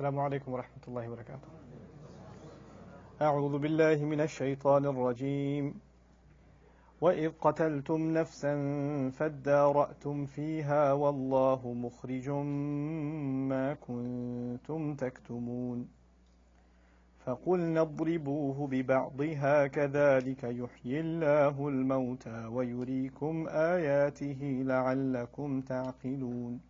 السلام عليكم ورحمة الله وبركاته. أعوذ بالله من الشيطان الرجيم. وإذ قتلتم نفسا فادارأتم فيها والله مخرج ما كنتم تكتمون. فقلنا اضربوه ببعضها كذلك يحيي الله الموتى ويريكم آياته لعلكم تعقلون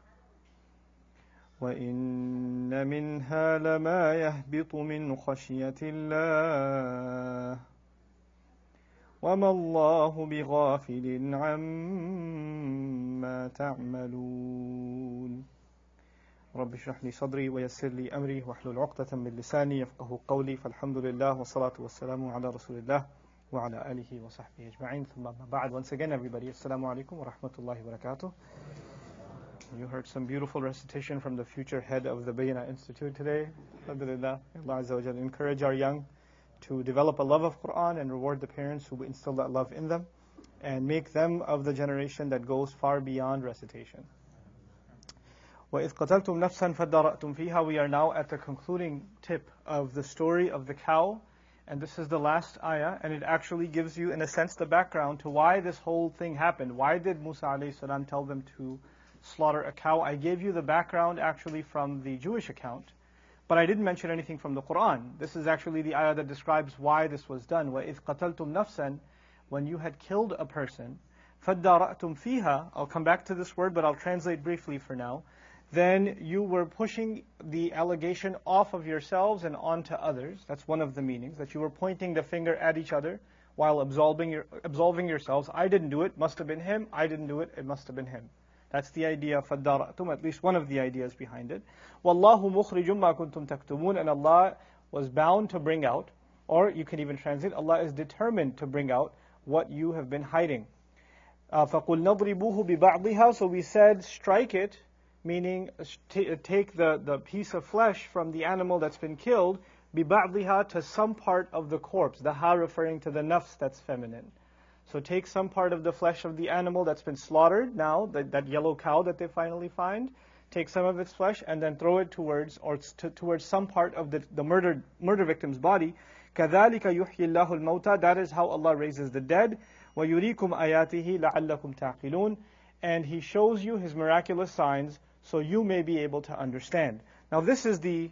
وإن منها لما يهبط من خشية الله وما الله بغافل عما تعملون رب اشرح لي صدري ويسر لي أمري واحلل عقدة من لساني يفقه قولي فالحمد لله والصلاة والسلام على رسول الله وعلى آله وصحبه أجمعين ثم بعد. Once again everybody alaikum wa rahmatullahi wa barakatuh You heard some beautiful recitation from the future head of the Bayyinah Institute today. Alhamdulillah. Allah encourage our young to develop a love of Quran and reward the parents who instill that love in them and make them of the generation that goes far beyond recitation. وَإِذْ قَتَلْتُمْ نَفْسًا فَدَّرَأْتُمْ فِيهَا We are now at the concluding tip of the story of the cow, and this is the last ayah, and it actually gives you, in a sense, the background to why this whole thing happened. Why did Musa alayhi salam tell them to slaughter a cow? I gave you the background actually from the Jewish account, but I didn't mention anything from the Quran. This is actually the ayah that describes why this was done. وَإِذْ قَتَلْتُمْ نَفْسًا When you had killed a person, فَدَّرَأْتُمْ فِيهَا I'll come back to this word, but I'll translate briefly for now then you were pushing the allegation off of yourselves and onto others. That's one of the meanings, that you were pointing the finger at each other while absolving, your, absolving yourselves. I didn't do it, must have been him. I didn't do it, it must have been him. That's the idea of فَدَّرَأْتُمْ, at least one of the ideas behind it. وَاللَّهُ مُخْرِجٌ مَا كُنْتُمْ تَكْتُمُونَ And Allah was bound to bring out, or you can even translate, Allah is determined to bring out what you have been hiding. Uh, فَقُلْ نَضْرِبُوهُ بِبَعْضِهَا So we said, strike it meaning take the, the piece of flesh from the animal that's been killed, بِبَعْضِهَا to some part of the corpse, the ha referring to the nafs that's feminine. So take some part of the flesh of the animal that's been slaughtered now, that, that yellow cow that they finally find, take some of its flesh and then throw it towards or to, towards some part of the, the murdered murder victim's body. كَذَلِكَ يُحْيِي اللَّهُ الْمَوْتَى That is how Allah raises the dead. وَيُرِيكُمْ آيَاتِهِ لَعَلَّكُمْ تَعْقِلُونَ And He shows you His miraculous signs so you may be able to understand. Now this is the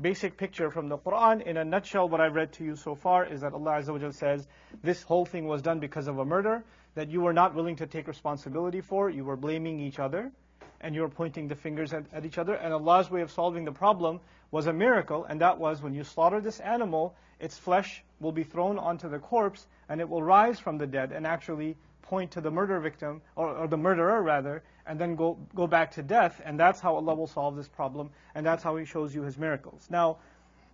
basic picture from the Quran. In a nutshell, what I've read to you so far is that Allah Azza wa says, this whole thing was done because of a murder that you were not willing to take responsibility for. You were blaming each other, and you were pointing the fingers at, at each other. And Allah's way of solving the problem was a miracle, and that was when you slaughter this animal, its flesh will be thrown onto the corpse, and it will rise from the dead and actually point to the murder victim, or, or the murderer rather, and then go, go back to death, and that's how Allah will solve this problem, and that's how He shows you His miracles. Now,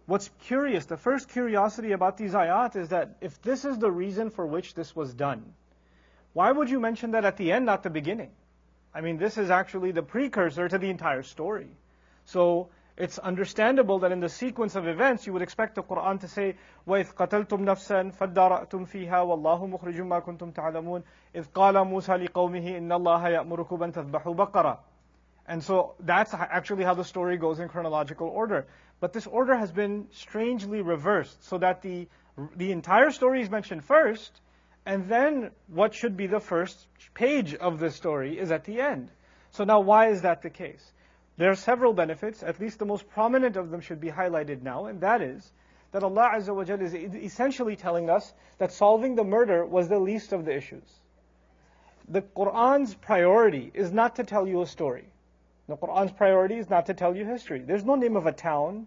what's curious, the first curiosity about these ayat is that if this is the reason for which this was done, why would you mention that at the end, not the beginning? I mean, this is actually the precursor to the entire story. So, it's understandable that in the sequence of events, you would expect the Quran to say, وَإِذْ قَتَلْتُمْ نَفْسًا فَادَّرَأْتُمْ فِيهَا وَاللَّهُ مُخْرِجٌ مَا كُنْتُمْ تَعْلَمُونَ إِذْ قَالَ مُوسَى لِقَوْمِهِ إِنَّ اللَّهَ يَأْمُرُكُمْ أَن تَذْبَحُوا بَقَرَةً And so that's actually how the story goes in chronological order. But this order has been strangely reversed, so that the, the entire story is mentioned first, and then what should be the first page of the story is at the end. So now why is that the case? There are several benefits, at least the most prominent of them should be highlighted now, and that is that Allah Azza wa is essentially telling us that solving the murder was the least of the issues. The Quran's priority is not to tell you a story. The Quran's priority is not to tell you history. There's no name of a town.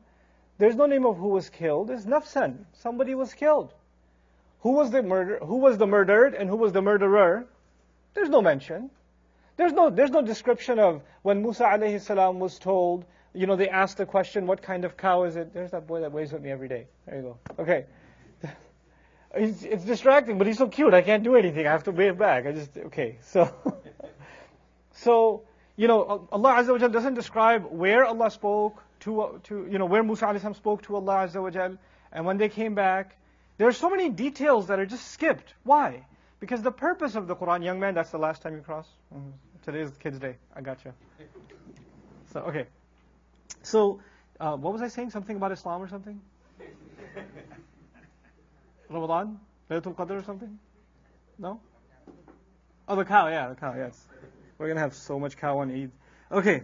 There's no name of who was killed. It's nafsan. Somebody was killed. Who was the murder? Who was the murdered and who was the murderer? There's no mention. There's no, there's no description of when Musa alayhi salam was told, you know, they asked the question, what kind of cow is it? There's that boy that waves with me every day. There you go. Okay. It's, it's distracting, but he's so cute. I can't do anything. I have to wave back. I just, okay. So, so, you know, Allah Azza wa Jal doesn't describe where Allah spoke to, to, you know, where Musa alayhi salam spoke to Allah Azza wa Jal, and when they came back. There are so many details that are just skipped. Why? Because the purpose of the Quran, young man, that's the last time you cross. Mm-hmm. Today is Kids Day. I got you. So, okay. So, uh, what was I saying? Something about Islam or something? Ramadan? Laylatul Qadr or something? No? Oh, the cow, yeah, the cow, yes. We're going to have so much cow on Eid. Okay.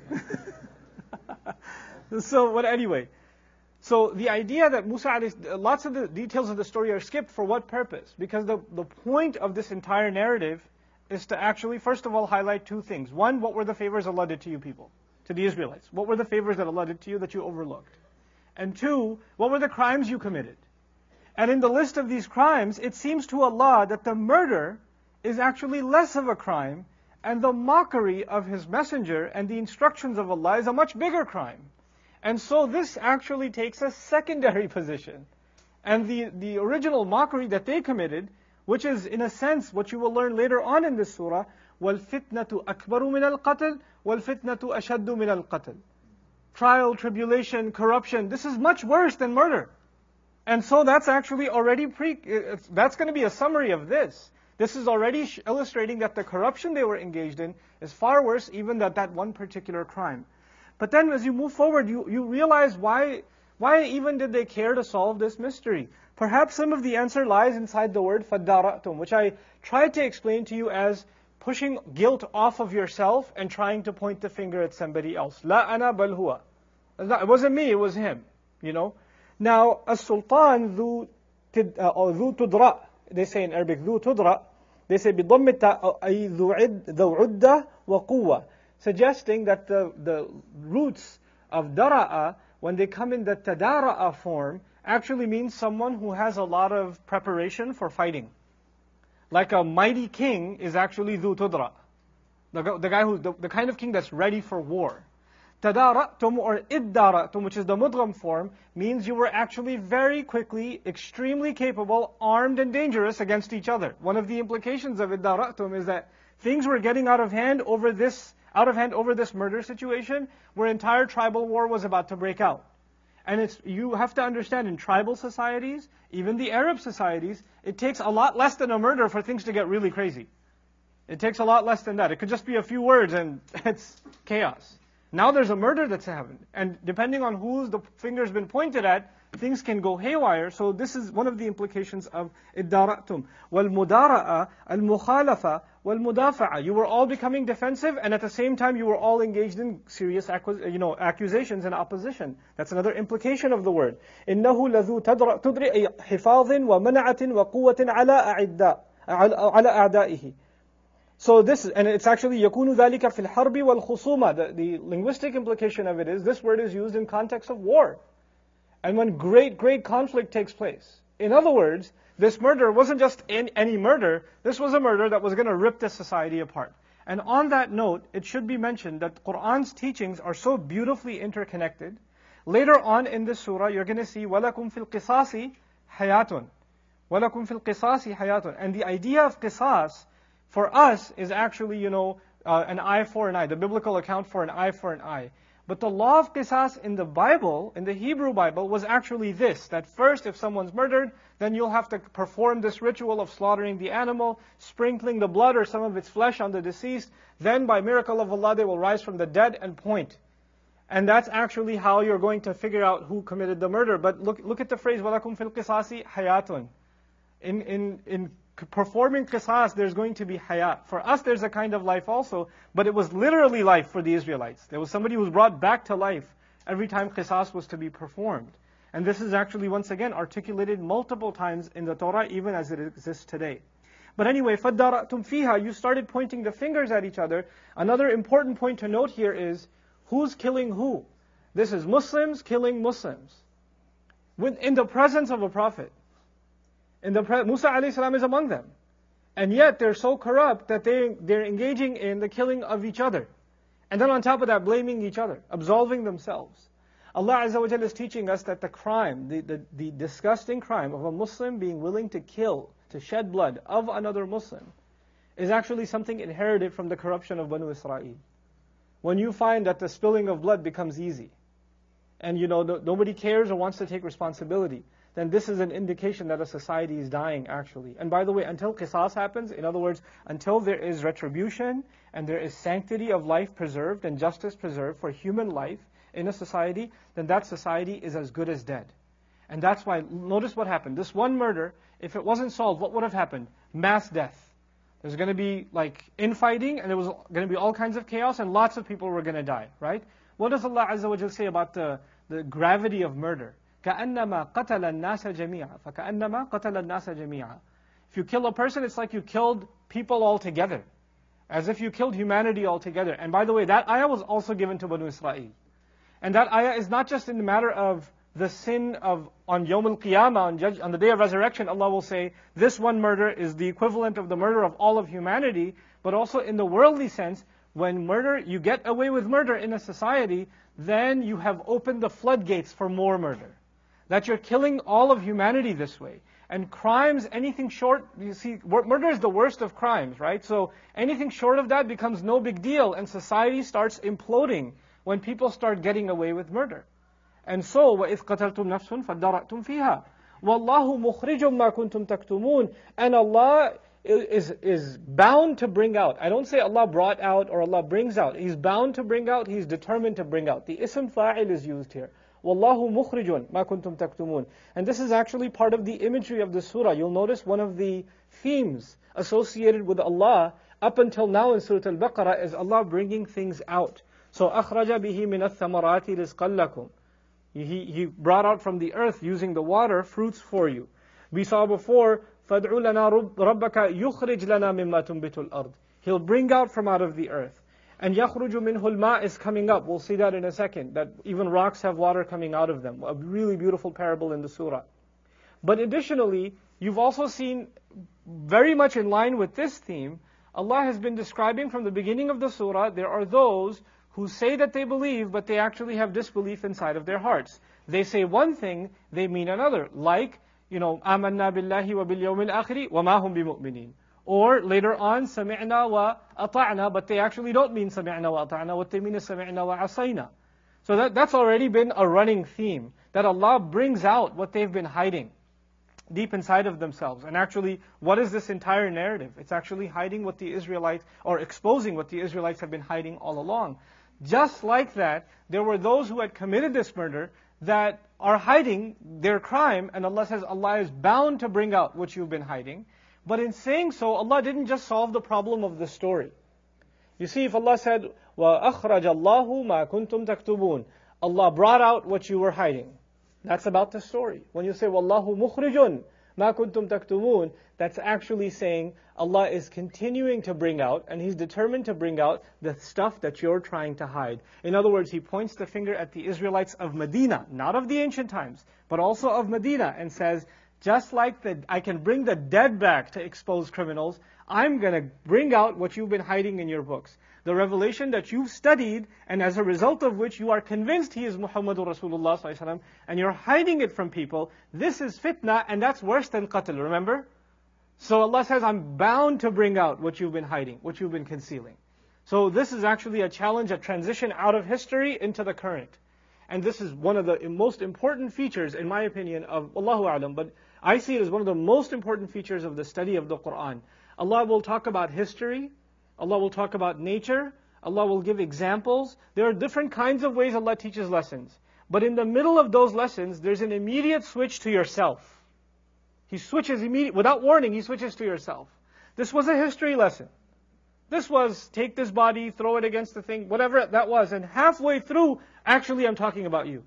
so, but anyway. So the idea that Musa, lots of the details of the story are skipped for what purpose? Because the, the point of this entire narrative is to actually, first of all, highlight two things. One, what were the favors Allah did to you people, to the Israelites? What were the favors that Allah did to you that you overlooked? And two, what were the crimes you committed? And in the list of these crimes, it seems to Allah that the murder is actually less of a crime, and the mockery of His Messenger and the instructions of Allah is a much bigger crime. And so this actually takes a secondary position. And the, the original mockery that they committed which is in a sense what you will learn later on in this surah, وَالْفِتْنَةُ أَكْبَرُ مِنَ الْقَتْلِ وَالْفِتْنَةُ أَشَدُّ مِنَ الْقَتْلِ Trial, tribulation, corruption, this is much worse than murder. And so that's actually already pre, that's going to be a summary of this. This is already illustrating that the corruption they were engaged in is far worse even than that one particular crime. But then as you move forward, you, you realize why, why even did they care to solve this mystery? Perhaps some of the answer lies inside the word فَدَّارَأْتُمْ, which I tried to explain to you as pushing guilt off of yourself and trying to point the finger at somebody else. La ana bal huwa. It wasn't me, it was him. You know. Now, a sultan ذو or ذو tudra. They say in Arabic ذو tudra. They say بضم أي ذو عدة وقوة. Suggesting that the, the roots of dara'a, when they come in the tadara'a form, actually means someone who has a lot of preparation for fighting. Like a mighty king is actually Dhu Tudra. The, the guy who, the, the kind of king that's ready for war. Tadara'tum or iddara'tum, which is the mudgham form, means you were actually very quickly, extremely capable, armed and dangerous against each other. One of the implications of iddara'tum is that things were getting out of hand over this, out of hand over this murder situation where entire tribal war was about to break out. And it's, you have to understand in tribal societies, even the Arab societies, it takes a lot less than a murder for things to get really crazy. It takes a lot less than that. It could just be a few words and it's chaos. Now there's a murder that's happened. And depending on whose the finger's been pointed at, things can go haywire. So this is one of the implications of idara'tum. Wal mudara'a, al mukhalafa, وَالْمُدَافَعَ You were all becoming defensive and at the same time you were all engaged in serious you know, accusations and opposition. That's another implication of the word. إِنَّهُ لَذُو تُدْرِ حِفَاظٍ وَمَنَعَةٍ وَقُوَّةٍ عَلَى أَعِدَّاءِ على أعدائه. So this, and it's actually يكون ذلك في الحرب والخصومة. The, the linguistic implication of it is this word is used in context of war. And when great, great conflict takes place. In other words, this murder wasn't just any murder, this was a murder that was going to rip the society apart. And on that note, it should be mentioned that Qur'an's teachings are so beautifully interconnected. Later on in this surah, you're going to see وَلَكُمْ فِي الْقِصَاصِ حَيَاتٌ وَلَكُمْ فِي الْقِصَاصِ حَيَاتٌ And the idea of qisas for us is actually, you know, uh, an eye for an eye, the biblical account for an eye for an eye. But the law of qisas in the Bible, in the Hebrew Bible, was actually this, that first if someone's murdered, then you'll have to perform this ritual of slaughtering the animal, sprinkling the blood or some of its flesh on the deceased, then by miracle of Allah they will rise from the dead and point. And that's actually how you're going to figure out who committed the murder. But look, look at the phrase, وَلَكُمْ فِي الْقِصَاصِ حَيَاتٌ. In, in, in performing qisas, there's going to be hayat. For us, there's a kind of life also, but it was literally life for the Israelites. There was somebody who was brought back to life every time qisas was to be performed. And this is actually, once again, articulated multiple times in the Torah, even as it exists today. But anyway, فَدَّرَأْتُمْ فِيهَا You started pointing the fingers at each other. Another important point to note here is, who's killing who? This is Muslims killing Muslims. in the presence of a prophet. And the Musa alayhi is among them. And yet they're so corrupt that they, they're engaging in the killing of each other. And then on top of that, blaming each other, absolving themselves. Allah Azza wa is teaching us that the crime, the, the, the disgusting crime of a Muslim being willing to kill, to shed blood of another Muslim, is actually something inherited from the corruption of Banu Israel. When you find that the spilling of blood becomes easy, and you know nobody cares or wants to take responsibility, then this is an indication that a society is dying actually. And by the way, until qisas happens, in other words, until there is retribution and there is sanctity of life preserved and justice preserved for human life in a society, then that society is as good as dead. And that's why, notice what happened. This one murder, if it wasn't solved, what would have happened? Mass death. There's going to be like infighting, and there was going to be all kinds of chaos, and lots of people were going to die, right? What does Allah Azza wa say about the, the gravity of murder? كأنما قتل الناس جميعا فكأنما قتل الناس جميعا If you kill a person, it's like you killed people altogether. As if you killed humanity altogether. And by the way, that ayah was also given to Banu Israel. And that ayah is not just in the matter of the sin of on Yom al Qiyamah, on, judge, on the day of resurrection, Allah will say, this one murder is the equivalent of the murder of all of humanity, but also in the worldly sense, when murder, you get away with murder in a society, then you have opened the floodgates for more murder that you're killing all of humanity this way. And crimes, anything short, you see, murder is the worst of crimes, right? So anything short of that becomes no big deal, and society starts imploding when people start getting away with murder. And so, وَإِذْ قَتَلْتُمْ نَفْسٌ فَادَّرَأْتُمْ فِيهَا وَاللَّهُ مُخْرِجٌ مَا كُنْتُمْ تَكْتُمُونَ And Allah is, is bound to bring out. I don't say Allah brought out or Allah brings out. He's bound to bring out, He's determined to bring out. The ism fa'il is used here. Wallahu mukhrijun ma kuntum taktumun. And this is actually part of the imagery of the surah. You'll notice one of the themes associated with Allah up until now in Surah Al-Baqarah is Allah bringing things out. So أخرج به من الثمرات رزقا لكم. He, he brought out from the earth using the water fruits for you. We saw before فَادْعُ لَنَا رَبَّكَ يُخْرِجْ لَنَا مِمَّا تُنْبِتُ الْأَرْضِ He'll bring out from out of the earth. And يَخْرُجُ مِنْهُ الْمَاء is coming up. We'll see that in a second, that even rocks have water coming out of them. A really beautiful parable in the surah. But additionally, you've also seen, very much in line with this theme, Allah has been describing from the beginning of the surah, there are those who say that they believe, but they actually have disbelief inside of their hearts. They say one thing, they mean another. Like, you know, آمَنَّا بِاللَّهِ وَبِالْيَوْمِ الْآخِرِ وَمَا هُمْ بِمُؤْمِنِينَ or later on, سَمِعْنَا وَأَطَعْنَا, but they actually don't mean سَمِعْنَا وَأَطَعْنَا, what they mean is سَمِعْنَا وَعَصَيْنَا. So that, that's already been a running theme, that Allah brings out what they've been hiding deep inside of themselves. And actually, what is this entire narrative? It's actually hiding what the Israelites, or exposing what the Israelites have been hiding all along. Just like that, there were those who had committed this murder that are hiding their crime, and Allah says Allah is bound to bring out what you've been hiding. But in saying so, Allah didn't just solve the problem of the story. You see, if Allah said, وَأَخْرَجَ اللَّهُ مَا كُنْتُمْ تَكْتُبُونَ Allah brought out what you were hiding. That's about the story. When you say, وَاللَّهُ مُخْرِجٌ مَا كُنْتُمْ تَكْتُبُونَ That's actually saying Allah is continuing to bring out, and He's determined to bring out the stuff that you're trying to hide. In other words, He points the finger at the Israelites of Medina, not of the ancient times, but also of Medina, and says, just like the, I can bring the dead back to expose criminals, I'm going to bring out what you've been hiding in your books. The revelation that you've studied, and as a result of which you are convinced he is Muhammadur Rasulullah and you're hiding it from people, this is fitna, and that's worse than qatl, remember? So Allah says, I'm bound to bring out what you've been hiding, what you've been concealing. So this is actually a challenge, a transition out of history into the current. And this is one of the most important features, in my opinion, of Allahu A'lam, but I see it as one of the most important features of the study of the Quran. Allah will talk about history, Allah will talk about nature, Allah will give examples. There are different kinds of ways Allah teaches lessons. But in the middle of those lessons, there's an immediate switch to yourself. He switches immediately, without warning, he switches to yourself. This was a history lesson. This was take this body, throw it against the thing, whatever that was. And halfway through, actually, I'm talking about you.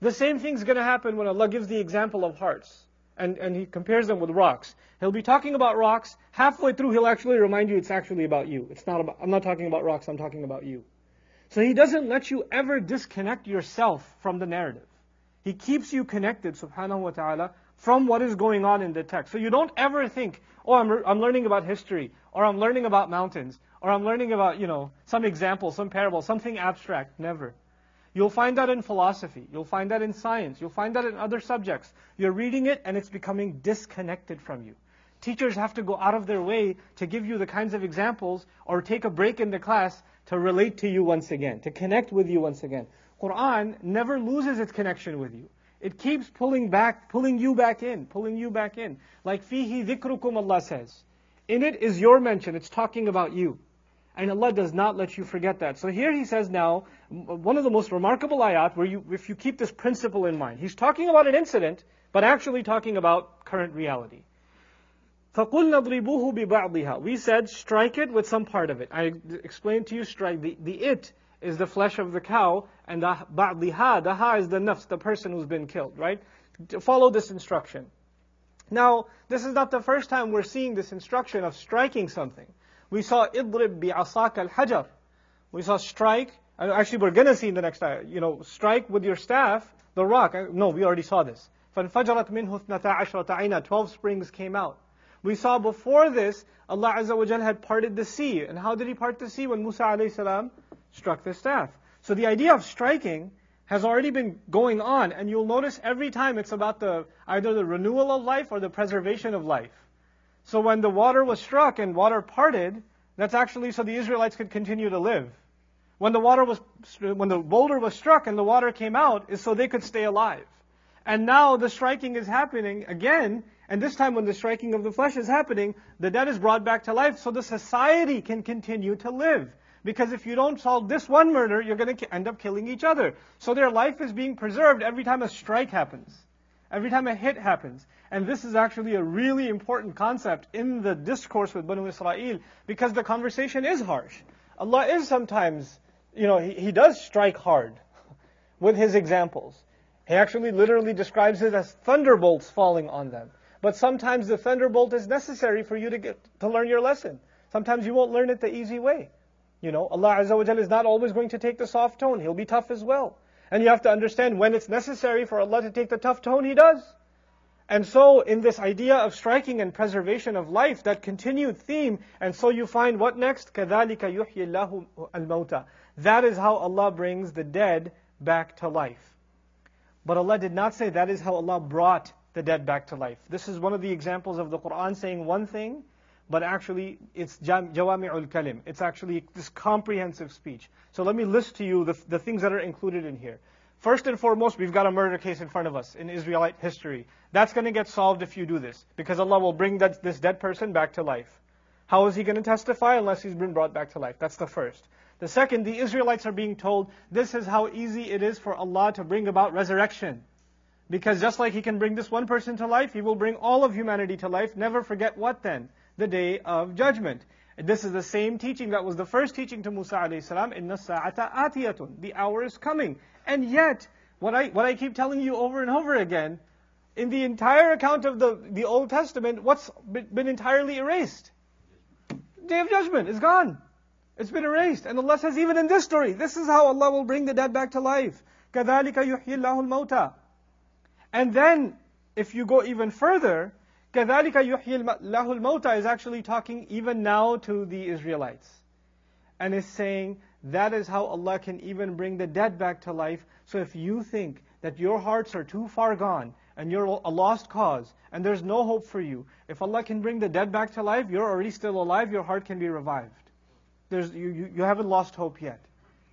The same thing's going to happen when Allah gives the example of hearts. And, and He compares them with rocks. He'll be talking about rocks. Halfway through, He'll actually remind you it's actually about you. It's not about, I'm not talking about rocks, I'm talking about you. So He doesn't let you ever disconnect yourself from the narrative. He keeps you connected, subhanahu wa ta'ala, from what is going on in the text. So you don't ever think, oh, I'm, I'm learning about history, or I'm learning about mountains, or I'm learning about, you know, some example, some parable, something abstract. Never. You'll find that in philosophy. You'll find that in science. You'll find that in other subjects. You're reading it and it's becoming disconnected from you. Teachers have to go out of their way to give you the kinds of examples or take a break in the class to relate to you once again, to connect with you once again. Quran never loses its connection with you. It keeps pulling back, pulling you back in, pulling you back in. Like fihi dhikrukum, Allah says. In it is your mention. It's talking about you And Allah does not let you forget that. So here he says now, one of the most remarkable ayat where you, if you keep this principle in mind. He's talking about an incident, but actually talking about current reality. فَقُلْ نَضْرِبُوهُ بِبَعْضِهَا We said, strike it with some part of it. I explained to you, strike. The, the it is the flesh of the cow, and the ba'diha, the ha is the nafs, the person who's been killed, right? To follow this instruction. Now, this is not the first time we're seeing this instruction of striking something. We saw idrib bi'asak al-hajar. We saw strike, actually we're gonna see in the next ayah, you know, strike with your staff the rock. No, we already saw this. فَانْفَجَرَتْ مِنْهُ اثْنَتَا عَشْرَةَ عَيْنًا 12 springs came out. We saw before this, Allah Azza wa Jal had parted the sea. And how did He part the sea? When Musa alayhi salam struck the staff. So the idea of striking has already been going on, and you'll notice every time it's about the either the renewal of life or the preservation of life. So when the water was struck and water parted, that's actually so the Israelites could continue to live. When the water was when the boulder was struck and the water came out, is so they could stay alive. And now the striking is happening again, and this time when the striking of the flesh is happening, the dead is brought back to life so the society can continue to live. Because if you don't solve this one murder, you're going to end up killing each other. So their life is being preserved every time a strike happens, every time a hit happens. And this is actually a really important concept in the discourse with Banu Israel because the conversation is harsh. Allah is sometimes, you know, He, he does strike hard with His examples. He actually literally describes it as thunderbolts falling on them. But sometimes the thunderbolt is necessary for you to get to learn your lesson. Sometimes you won't learn it the easy way. You know, Allah Azza wa is not always going to take the soft tone. He'll be tough as well. And you have to understand when it's necessary for Allah to take the tough tone, He does. And so, in this idea of striking and preservation of life, that continued theme, and so you find what next? كَذَلِكَ يُحْيِي اللَّهُ الْمَوْتَى That is how Allah brings the dead back to life. But Allah did not say that is how Allah brought the dead back to life. This is one of the examples of the Quran saying one thing but actually it's jawami'ul kalim. It's actually this comprehensive speech. So let me list to you the, the things that are included in here. First and foremost, we've got a murder case in front of us in Israelite history. That's going to get solved if you do this, because Allah will bring that, this dead person back to life. How is he going to testify unless he's been brought back to life? That's the first. The second, the Israelites are being told this is how easy it is for Allah to bring about resurrection. Because just like He can bring this one person to life, He will bring all of humanity to life. Never forget what then? the day of judgment. This is the same teaching that was the first teaching to Musa alayhi salam, inna sa'ata atiyatun. The hour is coming. And yet, what I, what I keep telling you over and over again, in the entire account of the, the Old Testament, what's been entirely erased? Day of Judgment is gone. It's been erased. And Allah says, even in this story, this is how Allah will bring the dead back to life. كَذَلِكَ يُحْيِي اللَّهُ الْمَوْتَى And then, if you go even further, كَذَلِكَ يُحْيِي اللَّهُ الْمَوْتَى is actually talking even now to the Israelites. And is saying, that is how Allah can even bring the dead back to life. So if you think that your hearts are too far gone, and you're a lost cause, and there's no hope for you, if Allah can bring the dead back to life, you're already still alive, your heart can be revived. There's, you, you, you haven't lost hope yet.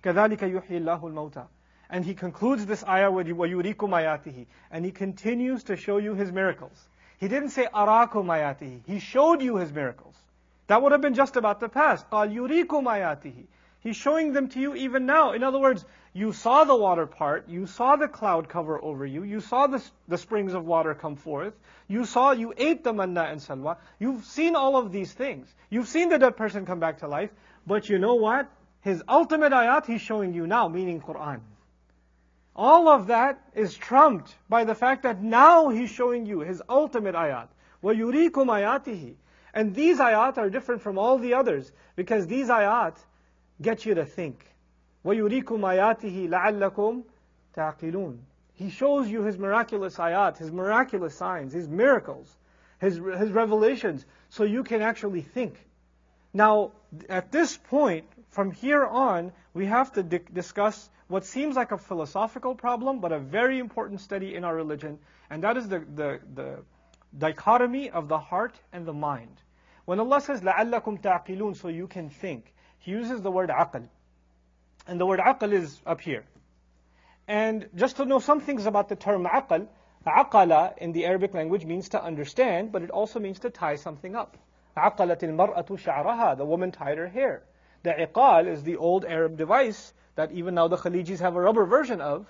كَذَلِكَ يُحْيِي اللَّهُ الْمَوْتَى And he concludes this ayah with وَيُرِيكُمْ آيَاتِهِ And he continues to show you his miracles. He didn't say أَرَاكُمْ آيَاتِهِ He showed you his miracles. That would have been just about the past. قَالْ يُرِيكُمْ آيَاتِهِ He's showing them to you even now. In other words, you saw the water part, you saw the cloud cover over you, you saw the, the springs of water come forth, you saw, you ate the manna and salwa, you've seen all of these things. You've seen the dead person come back to life, but you know what? His ultimate ayat he's showing you now, meaning Quran. All of that is trumped by the fact that now he's showing you his ultimate ayat. وَيُرِيكُمْ آيَاتِهِ And these ayat are different from all the others because these ayat get you to think. وَيُرِيكُمْ آيَاتِهِ لَعَلَّكُمْ تَعْقِلُونَ He shows you His miraculous ayat, His miraculous signs, His miracles, His, His revelations, so you can actually think. Now, at this point, from here on, we have to di- discuss what seems like a philosophical problem, but a very important study in our religion, and that is the, the, the dichotomy of the heart and the mind. When Allah says, لَعَلَّكُمْ تَعْقِلُونَ So you can think. He uses the word aql. And the word aql is up here. And just to know some things about the term aql, aqala in the Arabic language means to understand, but it also means to tie something up. عقلت المرأة شعرها, the woman tied her hair. The iqal is the old Arab device that even now the Khalijis have a rubber version of,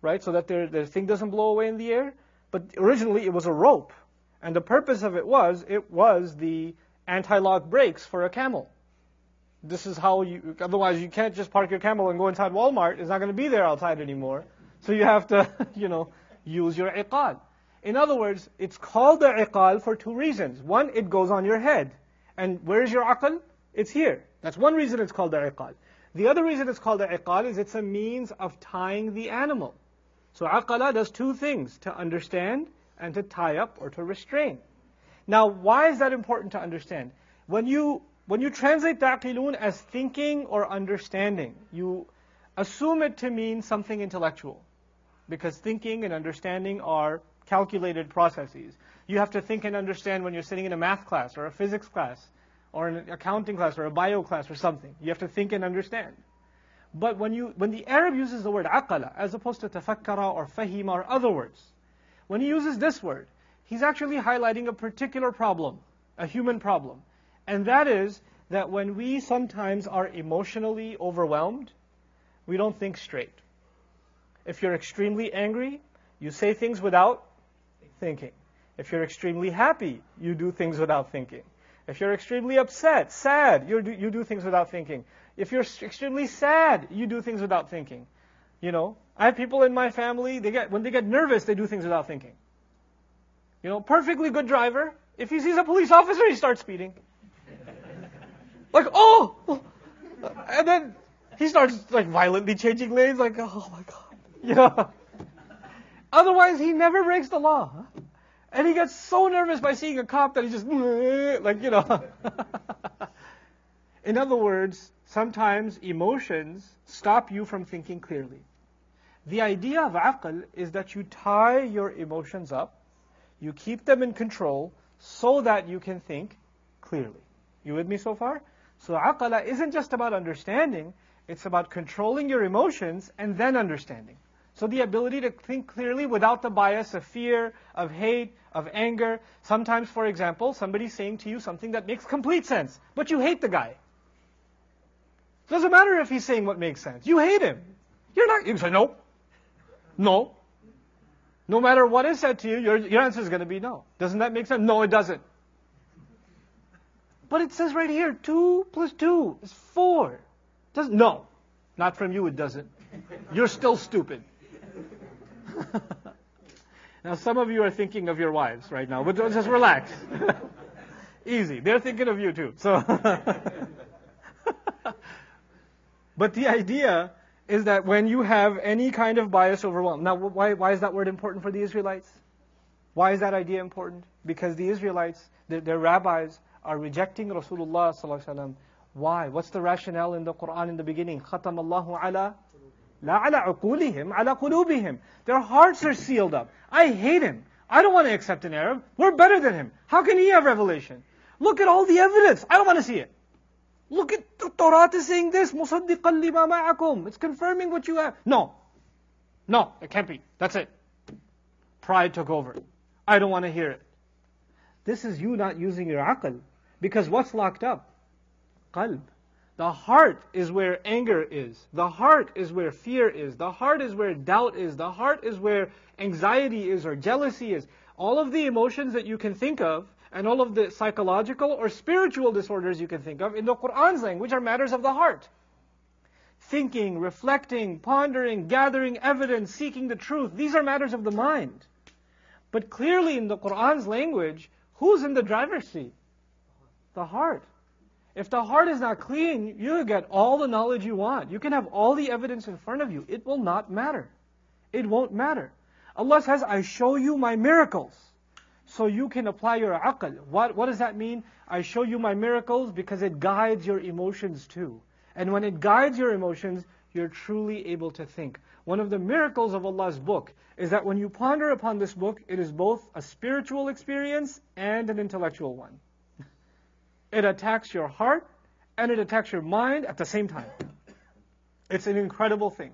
right, so that their, their thing doesn't blow away in the air. But originally it was a rope. And the purpose of it was, it was the anti-lock brakes for a camel. This is how you, otherwise you can't just park your camel and go inside Walmart. It's not going to be there outside anymore. So you have to, you know, use your iqal. In other words, it's called the iqal for two reasons. One, it goes on your head. And where is your aql? It's here. That's one reason it's called the iqal. The other reason it's called the iqal is it's a means of tying the animal. So aqala does two things, to understand and to tie up or to restrain. Now, why is that important to understand? When you when you translate taqilun as thinking or understanding, you assume it to mean something intellectual. Because thinking and understanding are calculated processes. You have to think and understand when you're sitting in a math class or a physics class or an accounting class or a bio class or something. You have to think and understand. But when, you, when the Arab uses the word aqala as opposed to tafakkara or fahima or other words, when he uses this word, he's actually highlighting a particular problem, a human problem. And that is that when we sometimes are emotionally overwhelmed, we don't think straight. If you're extremely angry, you say things without thinking. If you're extremely happy, you do things without thinking. If you're extremely upset, sad, you do, you do things without thinking. If you're extremely sad, you do things without thinking. You know, I have people in my family, they get, when they get nervous, they do things without thinking. You know, perfectly good driver. If he sees a police officer, he starts speeding. Like, oh, oh! And then he starts like violently changing lanes, like, oh my god. You know? Otherwise, he never breaks the law. And he gets so nervous by seeing a cop that he just, like, you know. In other words, sometimes emotions stop you from thinking clearly. The idea of aql is that you tie your emotions up, you keep them in control so that you can think clearly. You with me so far? So aqala isn't just about understanding, it's about controlling your emotions and then understanding. So the ability to think clearly without the bias of fear, of hate, of anger. Sometimes, for example, somebody's saying to you something that makes complete sense, but you hate the guy. Doesn't matter if he's saying what makes sense. You hate him. You're not, you say no. No. No matter what is said to you, your, your answer is going to be no. Doesn't that make sense? No, it doesn't. But it says right here, 2 plus 2 is 4. Doesn't, no. Not from you, it doesn't. You're still stupid. now, some of you are thinking of your wives right now, but just relax. Easy. They're thinking of you too. So, but the idea is that when you have any kind of bias overwhelmed. Now, why, why is that word important for the Israelites? Why is that idea important? Because the Israelites, their, their rabbis, are rejecting Rasulullah. Why? What's the rationale in the Quran in the beginning? Khatam Allahu ala La ala uqulihim, ala qulubihim. Their hearts are sealed up. I hate him. I don't want to accept an Arab. We're better than him. How can he have revelation? Look at all the evidence. I don't want to see it. Look at the Torah is saying this. Musaddiqan lima ma'akum. It's confirming what you have. No. No, it can't be. That's it. Pride took over. I don't want to hear it. This is you not using your aql. Because what's locked up? Qalb. The heart is where anger is. The heart is where fear is. The heart is where doubt is. The heart is where anxiety is or jealousy is. All of the emotions that you can think of and all of the psychological or spiritual disorders you can think of in the Qur'an's language are matters of the heart. Thinking, reflecting, pondering, gathering evidence, seeking the truth, these are matters of the mind. But clearly in the Qur'an's language, who's in the driver's seat? The heart. If the heart is not clean, you get all the knowledge you want. You can have all the evidence in front of you. It will not matter. It won't matter. Allah says, I show you my miracles. So you can apply your aql. What, what does that mean? I show you my miracles because it guides your emotions too. And when it guides your emotions, you're truly able to think. One of the miracles of Allah's book is that when you ponder upon this book, it is both a spiritual experience and an intellectual one. It attacks your heart and it attacks your mind at the same time. It's an incredible thing.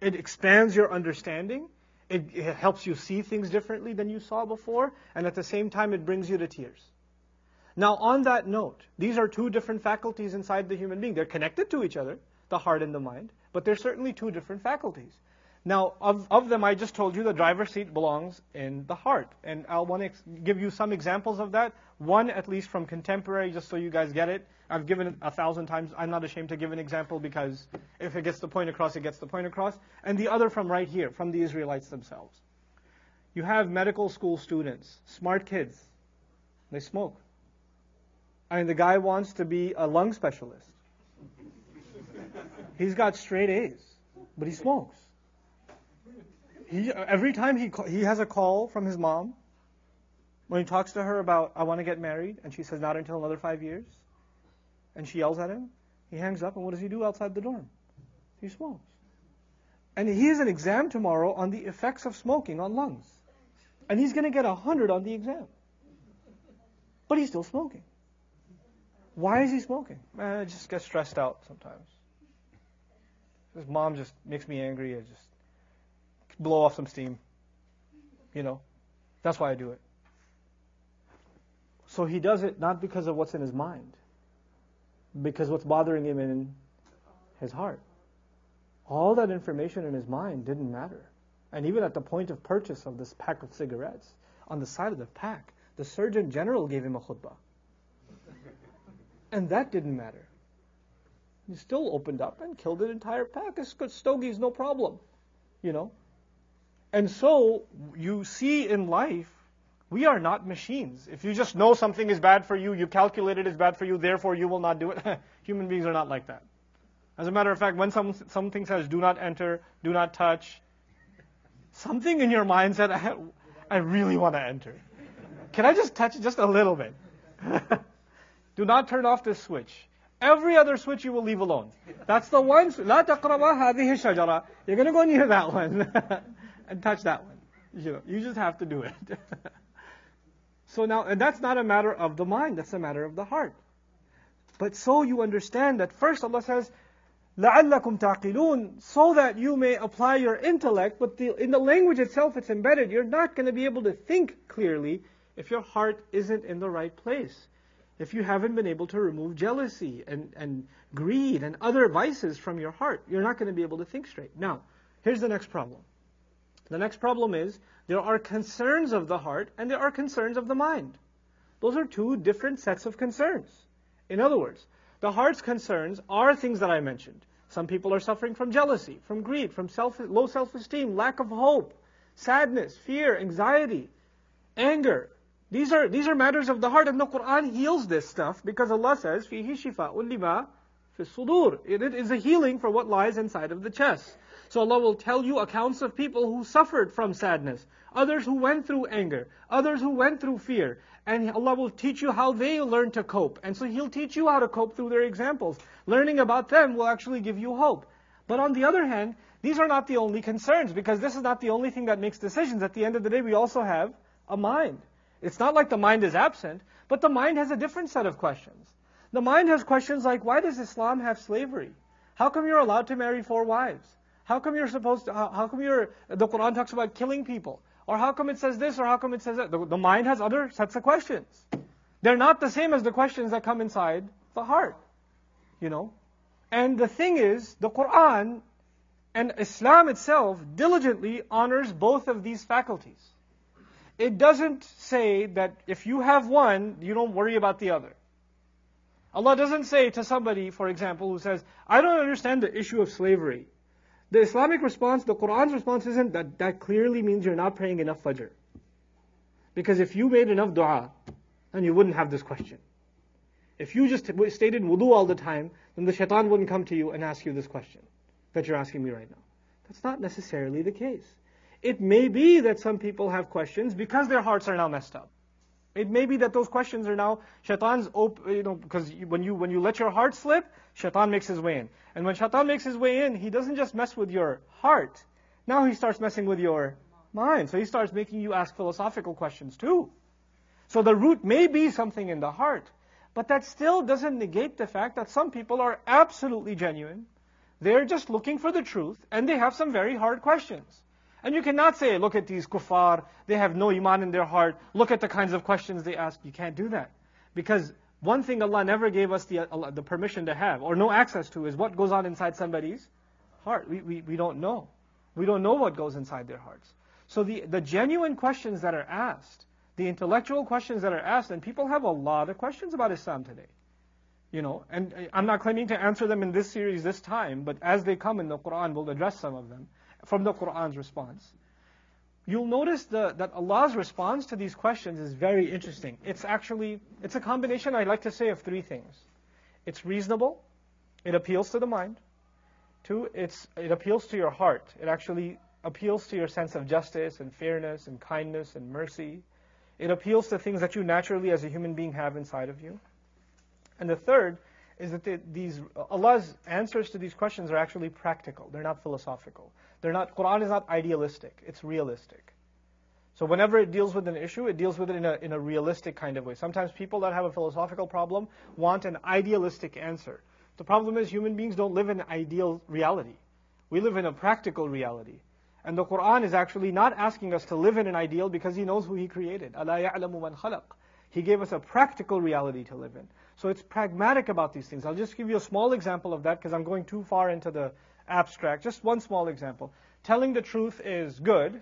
It expands your understanding. It, it, helps you see things differently than you saw before. And at the same time, it brings you to tears. Now, on that note, these are two different faculties inside the human being. They're connected to each other, the heart and the mind, but they're certainly two different faculties. Now, of, of them, I just told you the driver's seat belongs in the heart. And I'll want to ex- give you some examples of that. One, at least from contemporary, just so you guys get it. I've given it a thousand times. I'm not ashamed to give an example because if it gets the point across, it gets the point across. And the other from right here, from the Israelites themselves. You have medical school students, smart kids. They smoke. I mean, the guy wants to be a lung specialist. He's got straight A's, but he smokes. He, every time he, he has a call from his mom, when he talks to her about, I want to get married, and she says, not until another five years, and she yells at him, he hangs up, and what does he do outside the dorm? He smokes. And he has an exam tomorrow on the effects of smoking on lungs. And he's going to get a 100 on the exam. But he's still smoking. Why is he smoking? I just get stressed out sometimes. His mom just makes me angry. I just blow off some steam. You know, that's why I do it. So he does it not because of what's in his mind, because what's bothering him in his heart. All that information in his mind didn't matter. And even at the point of purchase of this pack of cigarettes, on the side of the pack, the Surgeon General gave him a khutbah. And that didn't matter. He still opened up and killed an entire pack of stogies, no problem. You know? And so you see in life, we are not machines. If you just know something is bad for you, you calculate it is bad for you, therefore you will not do it. Human beings are not like that. As a matter of fact, when some, something says do not enter, do not touch, something in your mind said, I, I really want to enter. Can I just touch it just a little bit? do not turn off this switch. Every other switch you will leave alone. That's the one. لا تقربا هذه الشجرة. You're going to go near that one. and touch that one. You know, you just have to do it. so now, and that's not a matter of the mind, that's a matter of the heart. But so you understand that first Allah says, لَعَلَّكُمْ تَعْقِلُونَ So that you may apply your intellect, but the, in the language itself it's embedded. You're not going to be able to think clearly if your heart isn't in the right place. If you haven't been able to remove jealousy and, and greed and other vices from your heart, you're not going to be able to think straight. Now, here's the next problem. The next problem is there are concerns of the heart and there are concerns of the mind. Those are two different sets of concerns. In other words, the heart's concerns are things that I mentioned. Some people are suffering from jealousy, from greed, from self, low self-esteem, lack of hope, sadness, fear, anxiety, anger. These are, these are matters of the heart, and the Quran heals this stuff because Allah says, فِيهِ شِفَاءٌ لِمَا فِي الصُّدُورِ It is a healing for what lies inside of the chest. So Allah will tell you accounts of people who suffered from sadness, others who went through anger, others who went through fear. And Allah will teach you how they learned to cope. And so He'll teach you how to cope through their examples. Learning about them will actually give you hope. But on the other hand, these are not the only concerns because this is not the only thing that makes decisions. At the end of the day, we also have a mind. It's not like the mind is absent, but the mind has a different set of questions. The mind has questions like, why does Islam have slavery? How come you're allowed to marry four wives? How come you're supposed to, how, how come you're, the Quran talks about killing people? Or how come it says this, or how come it says that? The, the mind has other sets of questions. They're not the same as the questions that come inside the heart. You know? And the thing is, the Quran and Islam itself diligently honors both of these faculties. It doesn't say that if you have one, you don't worry about the other. Allah doesn't say to somebody, for example, who says, I don't understand the issue of slavery. The Islamic response, the Quran's response isn't that that clearly means you're not praying enough fajr. Because if you made enough dua, then you wouldn't have this question. If you just stayed in wudu all the time, then the shaitan wouldn't come to you and ask you this question that you're asking me right now. That's not necessarily the case. It may be that some people have questions because their hearts are now messed up. It may be that those questions are now shaitan's, op- you know, because when you when you let your heart slip, shaitan makes his way in. And when shaitan makes his way in, he doesn't just mess with your heart. Now he starts messing with your mind. So he starts making you ask philosophical questions too. So the root may be something in the heart, but that still doesn't negate the fact that some people are absolutely genuine. They're just looking for the truth, and they have some very hard questions. And you cannot say, look at these kuffar, they have no iman in their heart, look at the kinds of questions they ask. You can't do that. Because one thing Allah never gave us the, uh, the permission to have, or no access to, is what goes on inside somebody's heart. We, we, we don't know. We don't know what goes inside their hearts. So the, the genuine questions that are asked, the intellectual questions that are asked, and people have a lot of questions about Islam today. You know, and I'm not claiming to answer them in this series this time, but as they come in the Quran, we'll address some of them from the Quran's response. You'll notice the, that Allah's response to these questions is very interesting. It's actually, it's a combination, I like to say, of three things. It's reasonable, it appeals to the mind. Two, it's, it appeals to your heart. It actually appeals to your sense of justice and fairness and kindness and mercy. It appeals to things that you naturally as a human being have inside of you. And the third is that these Allah's answers to these questions are actually practical. They're not philosophical. They're not Quran is not idealistic. It's realistic. So whenever it deals with an issue, it deals with it in a in a realistic kind of way. Sometimes people that have a philosophical problem want an idealistic answer. The problem is human beings don't live in ideal reality. We live in a practical reality. And the Quran is actually not asking us to live in an ideal because He knows who He created. Allah ya'lamu man khalaq. He gave us a practical reality to live in. So it's pragmatic about these things. I'll just give you a small example of that because I'm going too far into the abstract. Just one small example. Telling the truth is good,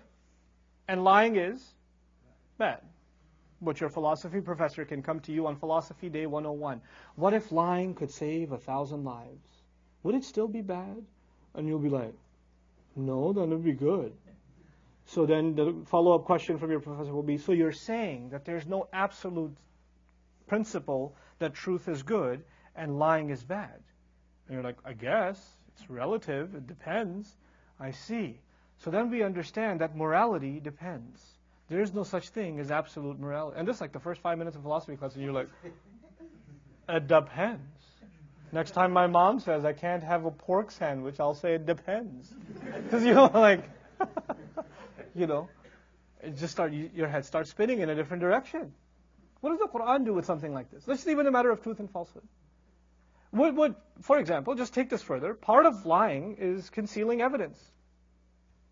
and lying is bad. But your philosophy professor can come to you on Philosophy Day 101. What if lying could save a thousand lives? Would it still be bad? And you'll be like, no, then it would be good. So then the follow up question from your professor will be so you're saying that there's no absolute principle that truth is good and lying is bad. And you're like, I guess. It's relative. It depends. I see. So then we understand that morality depends. There is no such thing as absolute morality. And this is like the first five minutes of philosophy class, and you're like, it depends. Next time my mom says I can't have a pork sandwich, I'll say it depends. Because you know, like, you know, it just start your head starts spinning in a different direction. What does the Quran do with something like this? Let's even a matter of truth and falsehood. Would, for example, just take this further. Part of lying is concealing evidence.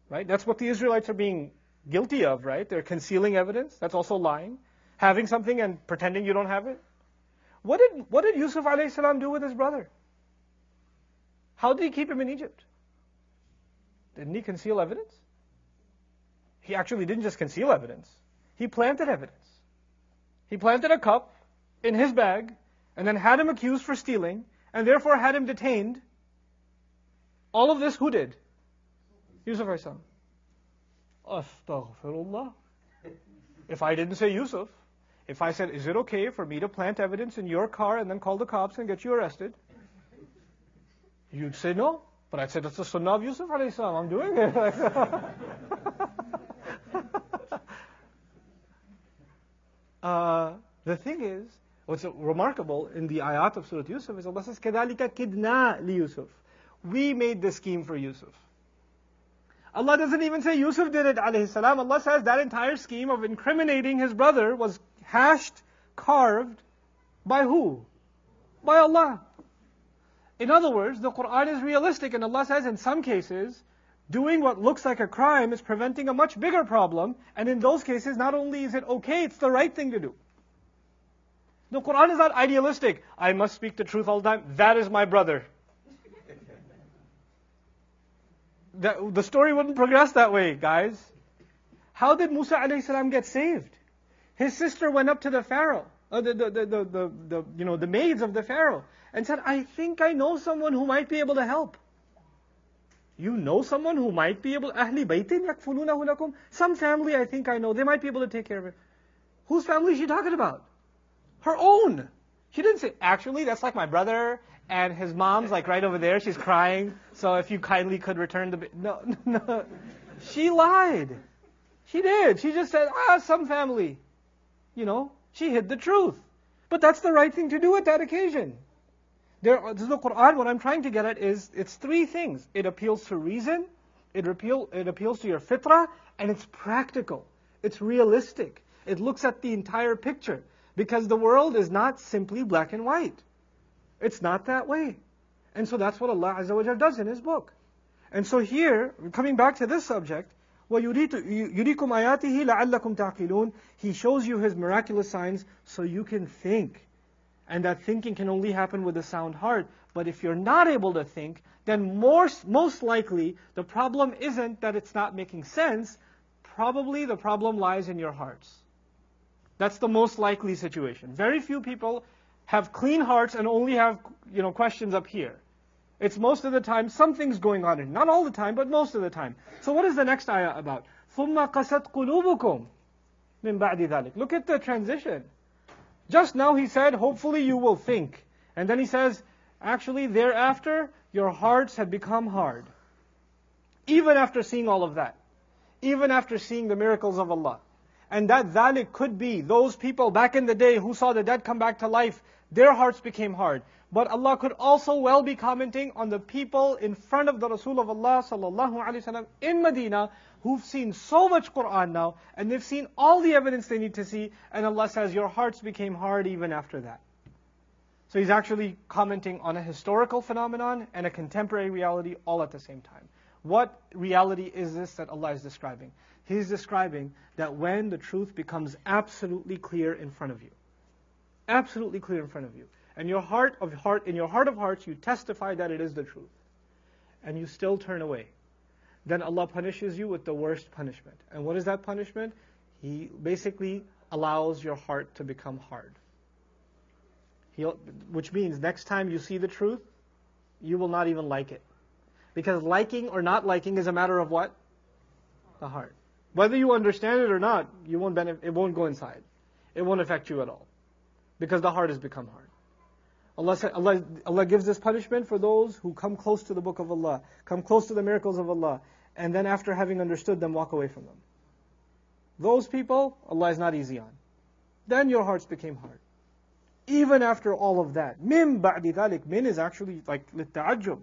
Right? That's what the Israelites are being guilty of, right? They're concealing evidence. That's also lying. Having something and pretending you don't have it. What did, what did Yusuf salam do with his brother? How did he keep him in Egypt? Didn't he conceal evidence? He actually didn't just conceal evidence. He planted evidence. He planted a cup in his bag and then had him accused for stealing and therefore had him detained. All of this who did? Yusuf salam. Astaghfirullah. If I didn't say Yusuf, if I said, is it okay for me to plant evidence in your car and then call the cops and get you arrested? You'd say no. But I'd say that's the sunnah of Yusuf. I'm doing it. uh, the thing is, what's remarkable in the ayat of Surah Yusuf is Allah says, كَذَلِكَ كِدْنَا لِيُوسُف We made the scheme for Yusuf. Allah doesn't even say Yusuf did it, alayhi salam. Allah says that entire scheme of incriminating his brother was hashed, carved by who? By Allah. In other words, the Quran is realistic, and Allah says in some cases, doing what looks like a crime is preventing a much bigger problem, and in those cases, not only is it okay, it's the right thing to do. The Quran is not idealistic. I must speak the truth all the time. That is my brother. the, the story wouldn't progress that way, guys. How did Musa alayhi get saved? His sister went up to the Pharaoh, uh, the, the, the, the, the, you know, the maids of the Pharaoh, and said, I think I know someone who might be able to help. You know someone who might be able, Ahli baytin yakfulunahu lakum? Some family I think I know, they might be able to take care of it. Whose family is she talking about? Her own. She didn't say, actually, that's like my brother, and his mom's like right over there, she's crying, so if you kindly could return the, no, no. She lied. She did. She just said, ah, some family. You know, she hid the truth. But that's the right thing to do at that occasion. There, this is the Quran. What I'm trying to get at is it's three things. It appeals to reason, it, appeal, it appeals to your fitrah, and it's practical. It's realistic. It looks at the entire picture. Because the world is not simply black and white. It's not that way. And so that's what Allah Azza wa does in His book. And so here, coming back to this subject, وَيُرِيكُمْ آيَاتِهِ لَعَلَّكُمْ تَعْقِلُونَ He shows you His miraculous signs so you can think. And that thinking can only happen with a sound heart. But if you're not able to think, then more, most likely the problem isn't that it's not making sense. Probably the problem lies in your hearts. That's the most likely situation. Very few people have clean hearts and only have you know questions up here. It's most of the time something's going on in. Not all the time, but most of the time. So what is the next ayah about? ثُمَّ قَسَتْ قُلُوبُكُمْ مِنْ بَعْدِ ذَلِكَ Look at the transition. Just now he said, hopefully you will think. And then he says, actually thereafter, your hearts have become hard. Even after seeing all of that. Even after seeing the miracles of Allah. And that dhalik could be those people back in the day who saw the dead come back to life, their hearts became hard. But Allah could also well be commenting on the people in front of the Rasul of Allah sallallahu alaihi wasallam in Medina who've seen so much Quran now, and they've seen all the evidence they need to see, and Allah says, Your hearts became hard even after that. So He's actually commenting on a historical phenomenon and a contemporary reality all at the same time. What reality is this that Allah is describing? He's describing that when the truth becomes absolutely clear in front of you, absolutely clear in front of you, and your heart of heart, in your heart of hearts, you testify that it is the truth, and you still turn away then Allah punishes you with the worst punishment. And what is that punishment? He basically allows your heart to become hard. He, which means next time you see the truth, you will not even like it. Because liking or not liking is a matter of what? The heart. Whether you understand it or not, you won't benefit, it won't go inside. It won't affect you at all. Because the heart has become hard. Allah, said, Allah, Allah gives this punishment for those who come close to the book of Allah, come close to the miracles of Allah, and then after having understood them, walk away from them. Those people, Allah is not easy on. Then your hearts became hard. Even after all of that. Mim ba'di dhalik. Min is actually like litta'ajjub.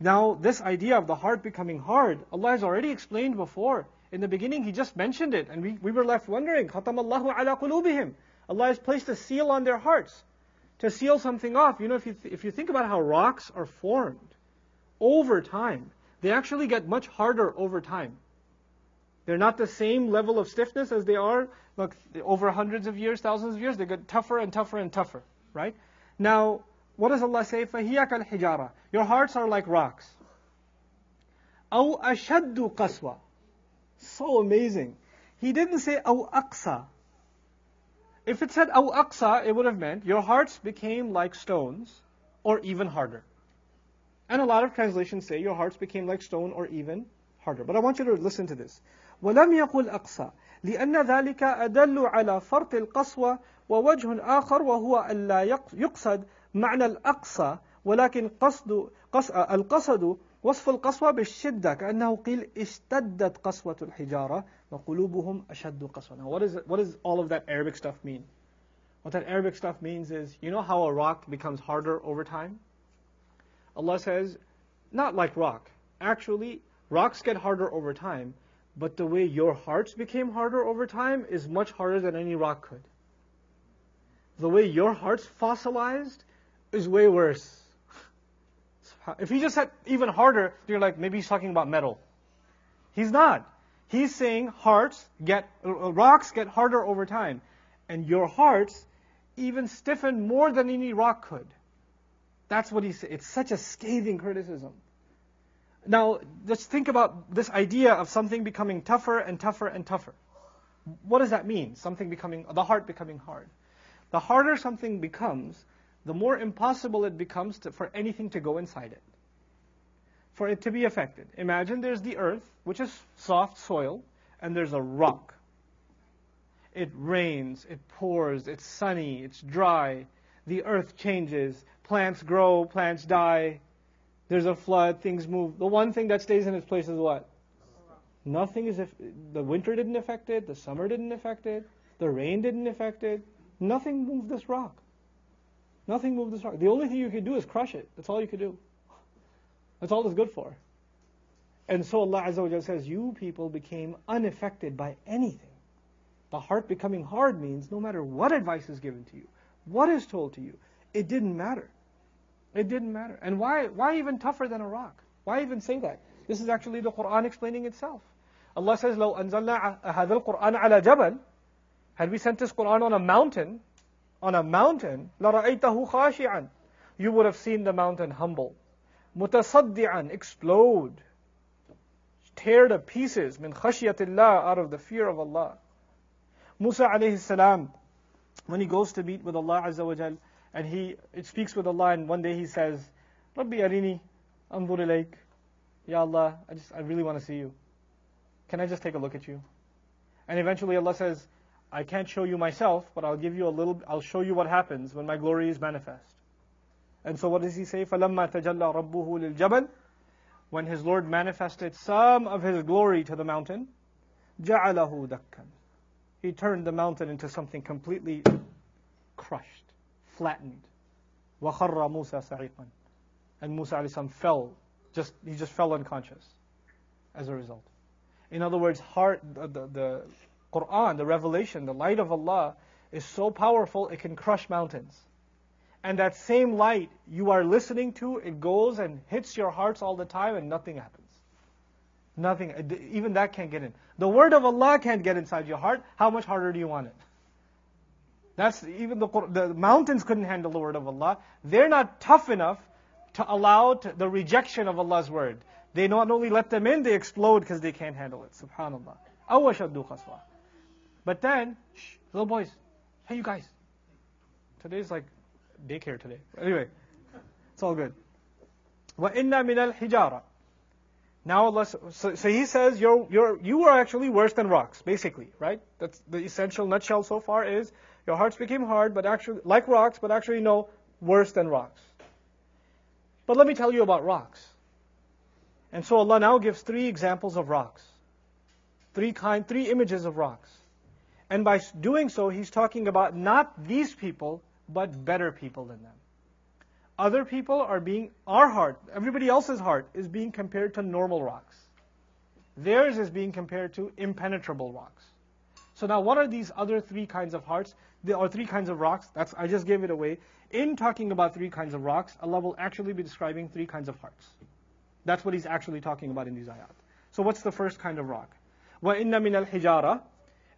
Now, this idea of the heart becoming hard, Allah has already explained before. In the beginning, He just mentioned it, and we, we were left wondering. Khatam Allahu ala qulubihim. Allah has placed a seal on their hearts to seal something off. You know, if you, th- if you think about how rocks are formed over time, they actually get much harder over time. They're not the same level of stiffness as they are look, over hundreds of years, thousands of years. They get tougher and tougher and tougher, right? Now, what does Allah say? فَهِيَ كَالْحِجَارَةِ Your hearts are like rocks. أَوْ أَشَدُّ قَسْوَةً So amazing. He didn't say أَوْ أَقْسَى if it said Aw Aqsa, it would have meant your hearts became like stones or even harder. And a lot of translations say your hearts became like stone or even harder. But I want you to listen to this. ولم يقل أقسى لأن ذلك أدل على فرط القسوة ووجه آخر وهو ألا يقصد معنى الأقصى ولكن قصد قص القصد وصف القسوة بالشدة كأنه قيل اشتدت قسوة الحجارة وقلوبهم أشد قسوة. Now what, is, what does all of that Arabic stuff mean? What that Arabic stuff means is, you know how a rock becomes harder over time? Allah says, not like rock. Actually, rocks get harder over time, but the way your hearts became harder over time is much harder than any rock could. The way your hearts fossilized is way worse. If he just said even harder, you're like, maybe he's talking about metal. He's not. He's saying hearts get, uh, rocks get harder over time. And your hearts even stiffen more than any rock could. That's what he said. It's such a scathing criticism. Now, just think about this idea of something becoming tougher and tougher and tougher. What does that mean? Something becoming, the heart becoming hard. The harder something becomes, the more impossible it becomes to, for anything to go inside it. For it to be affected. Imagine there's the earth, which is soft soil, and there's a rock. It rains, it pours, it's sunny, it's dry. The earth changes, plants grow, plants die. There's a flood, things move. The one thing that stays in its place is what? Nothing is, if the winter didn't affect it, the summer didn't affect it, the rain didn't affect it. Nothing moved this rock. Nothing moved this rock. The only thing you could do is crush it. That's all you could do. That's all it's good for. And so Allah Azza wa says, You people became unaffected by anything. The heart becoming hard means no matter what advice is given to you, what is told to you, it didn't matter. It didn't matter. And why, why even tougher than a rock? Why even say that? This is actually the Quran explaining itself. Allah says, لو أنزلنا هذا القرآن على جبل Had we sent this Quran on a mountain, on a mountain, لرأيته خاشعا You would have seen the mountain humble. متصدعا Explode. Tear to pieces. من خشية الله Out of the fear of Allah. Musa alayhi salam, when he goes to meet with Allah Azza wa Jal, and he speaks with Allah, and one day he says, Rabbi arini, anzur ilayk. Ya Allah, I just, I really want to see you. Can I just take a look at you? And eventually Allah says, I can't show you myself, but I'll give you a little, I'll show you what happens when my glory is manifest. And so what does he say? فَلَمَّا تَجَلَّى رَبُّهُ لِلْجَبَلِ When his Lord manifested some of his glory to the mountain, جَعَلَهُ دَكًّا He turned the mountain into something completely crushed, flattened. وَخَرَّ مُوسَى سَعِيقًا And Musa a.s. fell, just, he just fell unconscious as a result. In other words, heart, the, the, the Quran, the revelation, the light of Allah is so powerful it can crush mountains. And that same light you are listening to, it goes and hits your hearts all the time and nothing happens. Nothing, even that can't get in. The word of Allah can't get inside your heart. How much harder do you want it? That's even the, the mountains couldn't handle the word of Allah. They're not tough enough to allow to the rejection of Allah's word. They not only let them in, they explode because they can't handle it. Subhanallah. Awashaddu qaswa. But then, shh, little boys, hey you guys. Today's like daycare today. Anyway, it's all good. Wa inna min al hijara. now Allah, so, so, He says, you're, you're, you are actually worse than rocks, basically, right? That's the essential nutshell so far is your hearts became hard, but actually, like rocks, but actually no, worse than rocks. But let me tell you about rocks. And so Allah now gives three examples of rocks. Three kind, three images of rocks. And by doing so, he's talking about not these people, but better people than them. Other people are being, our heart, everybody else's heart, is being compared to normal rocks. Theirs is being compared to impenetrable rocks. So now, what are these other three kinds of hearts? There are three kinds of rocks. That's I just gave it away. In talking about three kinds of rocks, Allah will actually be describing three kinds of hearts. That's what He's actually talking about in these ayat. So what's the first kind of rock? وَإِنَّ مِنَ الْحِجَارَةِ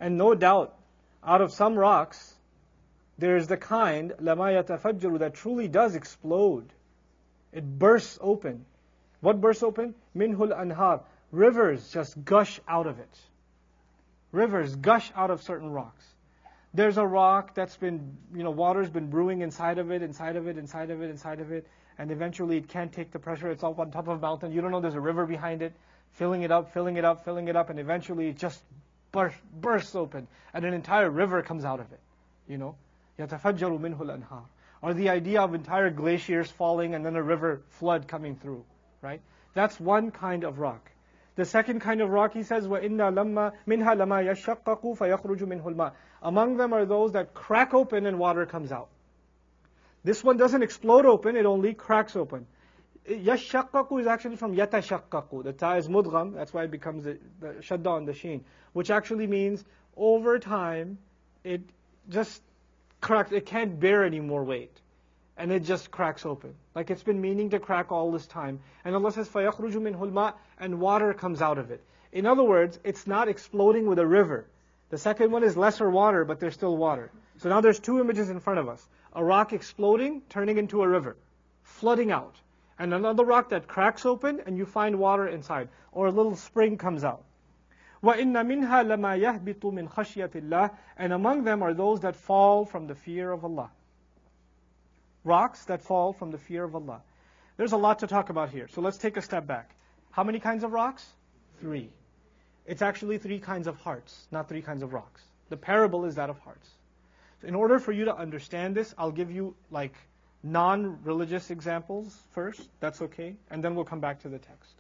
and no doubt, out of some rocks, there is the kind, لَمَا يَتَفَجَّرُ, that truly does explode. It bursts open. What bursts open? Minhul anhar. Rivers just gush out of it. Rivers gush out of certain rocks. There's a rock that's been, you know, water's been brewing inside of it, inside of it, inside of it, inside of it, and eventually it can't take the pressure. It's up on top of a mountain. You don't know there's a river behind it, filling it up, filling it up, filling it up, and eventually it just burst, bursts open, and an entire river comes out of it. You know, يَتَفَجَّرُ مِنْهُ الْأَنْهَارُ or the idea of entire glaciers falling and then a river flood coming through, right? That's one kind of rock. The second kind of rock, he says, وَإِنَّا لَمَّا مِنْهَا لَمَا يَشَّقَّقُ فَيَخْرُجُ مِنْهُ الْمَاءُ Among them are those that crack open and water comes out. This one doesn't explode open, it only cracks open. Yashaqqaqu is actually from yatashaqqaqu. The ta is mudgham, that's why it becomes the, the shadda on the sheen, which actually means over time it just cracks, it can't bear any more weight. And it just cracks open. Like it's been meaning to crack all this time. And Allah says, فَيَخْرُجُ مِنْهُ الْمَاءُ And water comes out of it. In other words, it's not exploding with a river. The second one is lesser water, but there's still water. So now there's two images in front of us. A rock exploding, turning into a river, flooding out. And another rock that cracks open and you find water inside. Or a little spring comes out. وَإِنَّ مِنْهَا لَمَا يَهْبِطُ مِنْ خَشْيَةِ اللَّهِ And among them are those that fall from the fear of Allah. Rocks that fall from the fear of Allah. There's a lot to talk about here, so let's take a step back. How many kinds of rocks? Three. It's actually three kinds of hearts, not three kinds of rocks. The parable is that of hearts. So in order for you to understand this, I'll give you like non-religious examples first. That's okay, and then we'll come back to the text.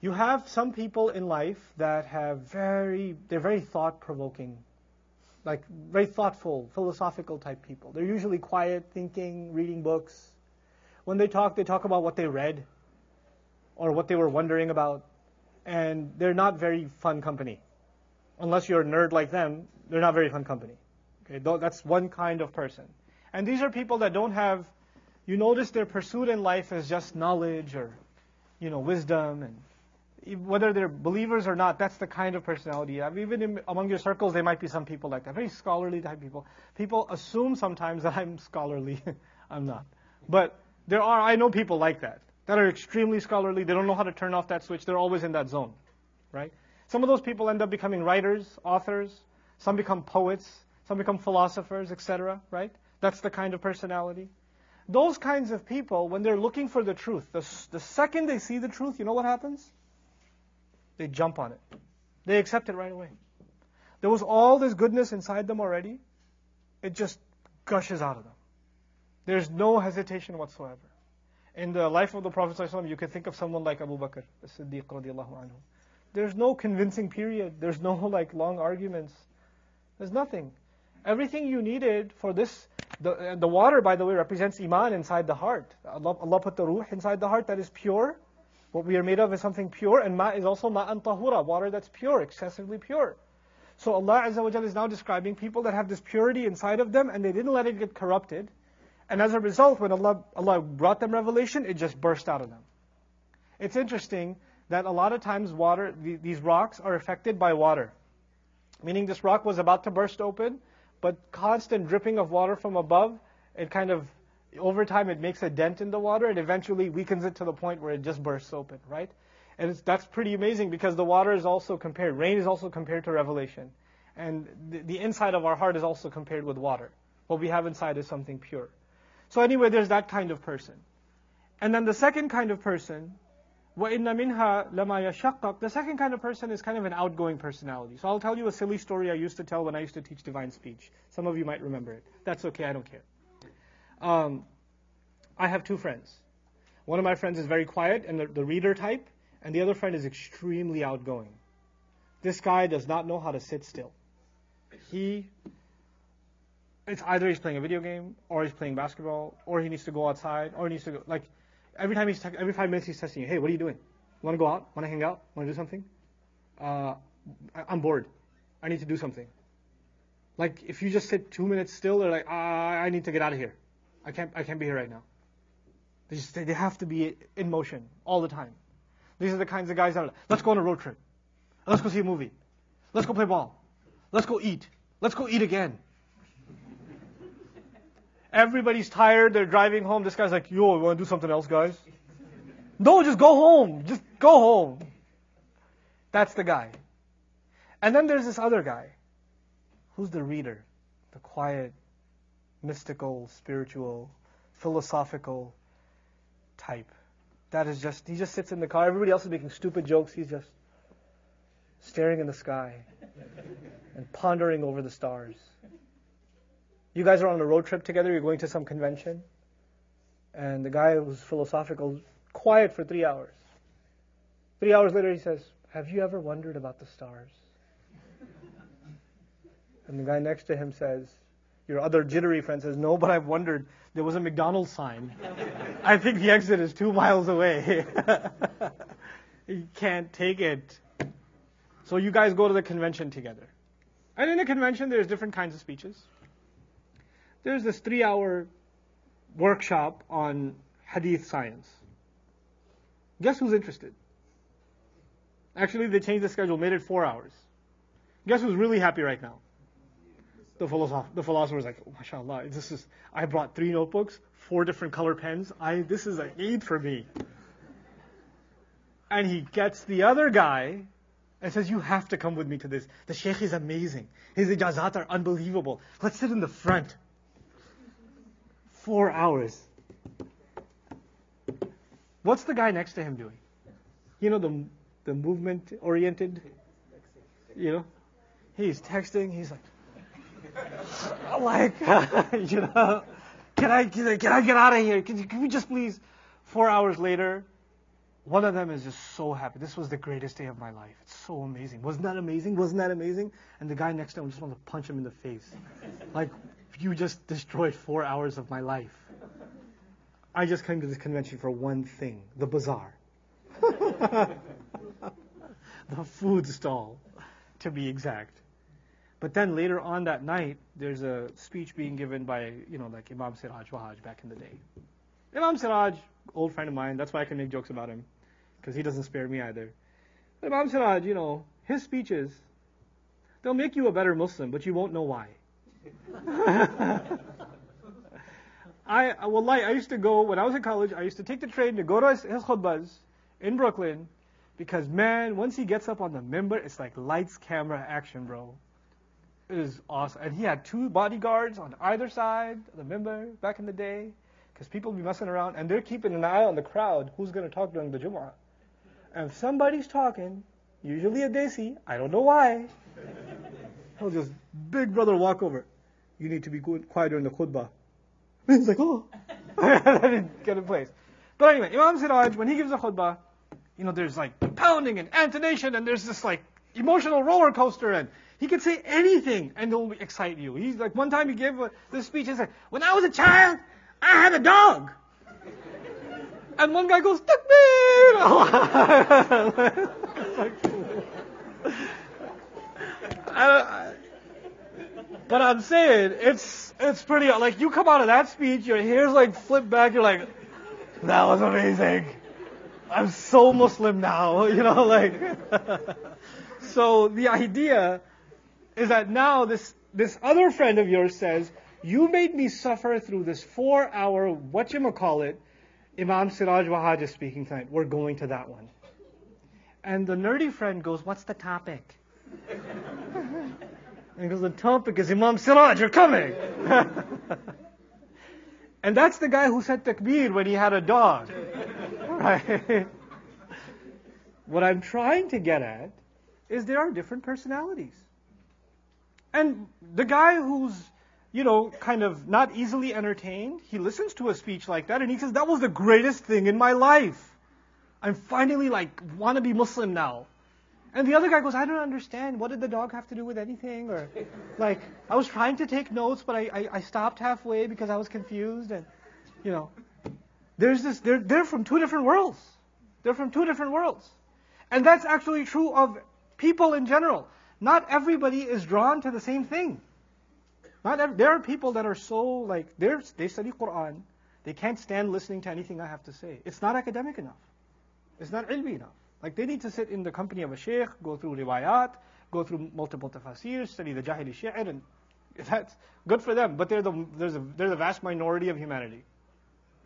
You have some people in life that have very, they're very thought provoking, like very thoughtful, philosophical type people. They're usually quiet, thinking, reading books. When they talk, they talk about what they read or what they were wondering about. And they're not very fun company. Unless you're a nerd like them, they're not very fun company. Okay, that's one kind of person. And these are people that don't have, you notice their pursuit in life is just knowledge or, you know, wisdom and whether they're believers or not, that's the kind of personality you have. Even in, among your circles, there might be some people like that, very scholarly type people. People assume sometimes that I'm scholarly. I'm not. But there are, I know people like that, that are extremely scholarly. They don't know how to turn off that switch. They're always in that zone, right? Some of those people end up becoming writers, authors. Some become poets. Some become philosophers, etc., right? That's the kind of personality. Those kinds of people, when they're looking for the truth, the, the second they see the truth, you know what happens? They jump on it. They accept it right away. There was all this goodness inside them already. It just gushes out of them. There's no hesitation whatsoever. In the life of the Prophet ﷺ, you can think of someone like Abu Bakr, as-Siddiq radiallahu anhu. There's no convincing period. There's no like long arguments. There's nothing. Everything you needed for this, the, the water, by the way, represents iman inside the heart. Allah, Allah put the ruh inside the heart that is pure, what we are made of is something pure, and ma is also ma'an tahura, water that's pure, excessively pure. So Allah Azza wa is now describing people that have this purity inside of them, and they didn't let it get corrupted. And as a result, when Allah, Allah brought them revelation, it just burst out of them. It's interesting that a lot of times water, these rocks are affected by water. Meaning this rock was about to burst open, but constant dripping of water from above, it kind of over time it makes a dent in the water and eventually weakens it to the point where it just bursts open, right? And that's pretty amazing because the water is also compared, rain is also compared to revelation. And the, the inside of our heart is also compared with water. What we have inside is something pure. So anyway, there's that kind of person. And then the second kind of person, وَإِنَّ مِنْهَا لَمَا يَشَقَّقُ The second kind of person is kind of an outgoing personality. So I'll tell you a silly story I used to tell when I used to teach divine speech. Some of you might remember it. That's okay, I don't care. Um, I have two friends. One of my friends is very quiet and the, the reader type, and the other friend is extremely outgoing. This guy does not know how to sit still. He, it's either he's playing a video game, or he's playing basketball, or he needs to go outside, or he needs to go, like, every time he's, te- every five minutes he's testing you, hey, what are you doing? Want to go out? Want to hang out? Want to do something? Uh, I'm bored. I need to do something. Like, if you just sit two minutes still, they're like, ah, I need to get out of here. I can't, I can't be here right now. They just, they have to be in motion all the time. These are the kinds of guys that are, let's go on a road trip. Let's go see a movie. Let's go play ball. Let's go eat. Let's go eat again. Everybody's tired. They're driving home. This guy's like, yo, want to do something else, guys? no, just go home. Just go home. That's the guy. And then there's this other guy. Who's the reader? The quiet, mystical, spiritual, philosophical type. That is just, he just sits in the car. Everybody else is making stupid jokes. He's just staring in the sky and pondering over the stars. You guys are on a road trip together, you're going to some convention, and the guy was philosophical, quiet for three hours. Three hours later, he says, Have you ever wondered about the stars? And the guy next to him says, Your other jittery friend says, No, but I've wondered. There was a McDonald's sign. I think the exit is two miles away. he can't take it. So you guys go to the convention together. And in a convention, there's different kinds of speeches. There's this three hour workshop on hadith science. Guess who's interested? Actually, they changed the schedule, made it four hours. Guess who's really happy right now? The philosopher, the philosopher's like, oh, mashallah, this is, I brought three notebooks, four different color pens. I, this is a Eid for me. And he gets the other guy and says, you have to come with me to this. The sheikh is amazing. His ijazat are unbelievable. Let's sit in the front. Four hours. What's the guy next to him doing? You know, the, the movement oriented, you know? He's texting, he's like, like, you know, can I, can I, get out of here? Can, can we just please? Four hours later, one of them is just so happy. This was the greatest day of my life. It's so amazing. Wasn't that amazing? Wasn't that amazing? And the guy next to him just wants to punch him in the face. Like, you just destroyed four hours of my life. I just came to this convention for one thing the bazaar. the food stall, to be exact. But then later on that night, there's a speech being given by, you know, like Imam Siraj Wahhaj back in the day. Imam Siraj, old friend of mine, that's why I can make jokes about him because he doesn't spare me either. But Imam Siraj, you know, his speeches, they'll make you a better Muslim, but you won't know why. I, well, I used to go, when I was in college, I used to take the train to go to his, his in Brooklyn because, man, once he gets up on the minbar, it's like lights, camera, action, bro. It is awesome. And he had two bodyguards on either side the minbar back in the day because people be messing around and they're keeping an eye on the crowd who's going to talk during the Jumu'ah. And if somebody's talking, usually a desi, I don't know why, he'll just, big brother walk over. You need to be quiet during the khutbah. And he's like, oh. I didn't get in place. But anyway, Imam Siraj, when he gives a khutbah, you know, there's like pounding and intonation and there's this like emotional roller coaster and he could say anything and it'll excite you. He's like, one time he gave this speech, he's said, when I was a child, I had a dog. And one guy goes, Takbir! but I'm saying, it's, it's pretty, like, you come out of that speech, your hair's like flipped back, you're like, that was amazing. I'm so Muslim now, you know, like. so the idea is that now this, this other friend of yours says, you made me suffer through this four hour, what you call it, Imam Siraj Wahhaj is speaking tonight. We're going to that one. And the nerdy friend goes, What's the topic? and he goes, The topic is Imam Siraj, you're coming. and that's the guy who said takbir when he had a dog. Right? what I'm trying to get at is there are different personalities. And the guy who's you know, kind of not easily entertained, he listens to a speech like that and he says, that was the greatest thing in my life. I'm finally like, want to be Muslim now. And the other guy goes, I don't understand. What did the dog have to do with anything? Or, like, I was trying to take notes, but I, I, I stopped halfway because I was confused. And, you know, there's this, they're, they're from two different worlds. They're from two different worlds. And that's actually true of people in general. Not everybody is drawn to the same thing. Not there are people that are so like they study Quran, they can't stand listening to anything I have to say. It's not academic enough. It's not ilmi enough. Like they need to sit in the company of a sheikh, go through riwayat, go through multiple tafsir, study the jahili shi'r, and that's good for them. But they're the there's a they're the vast minority of humanity.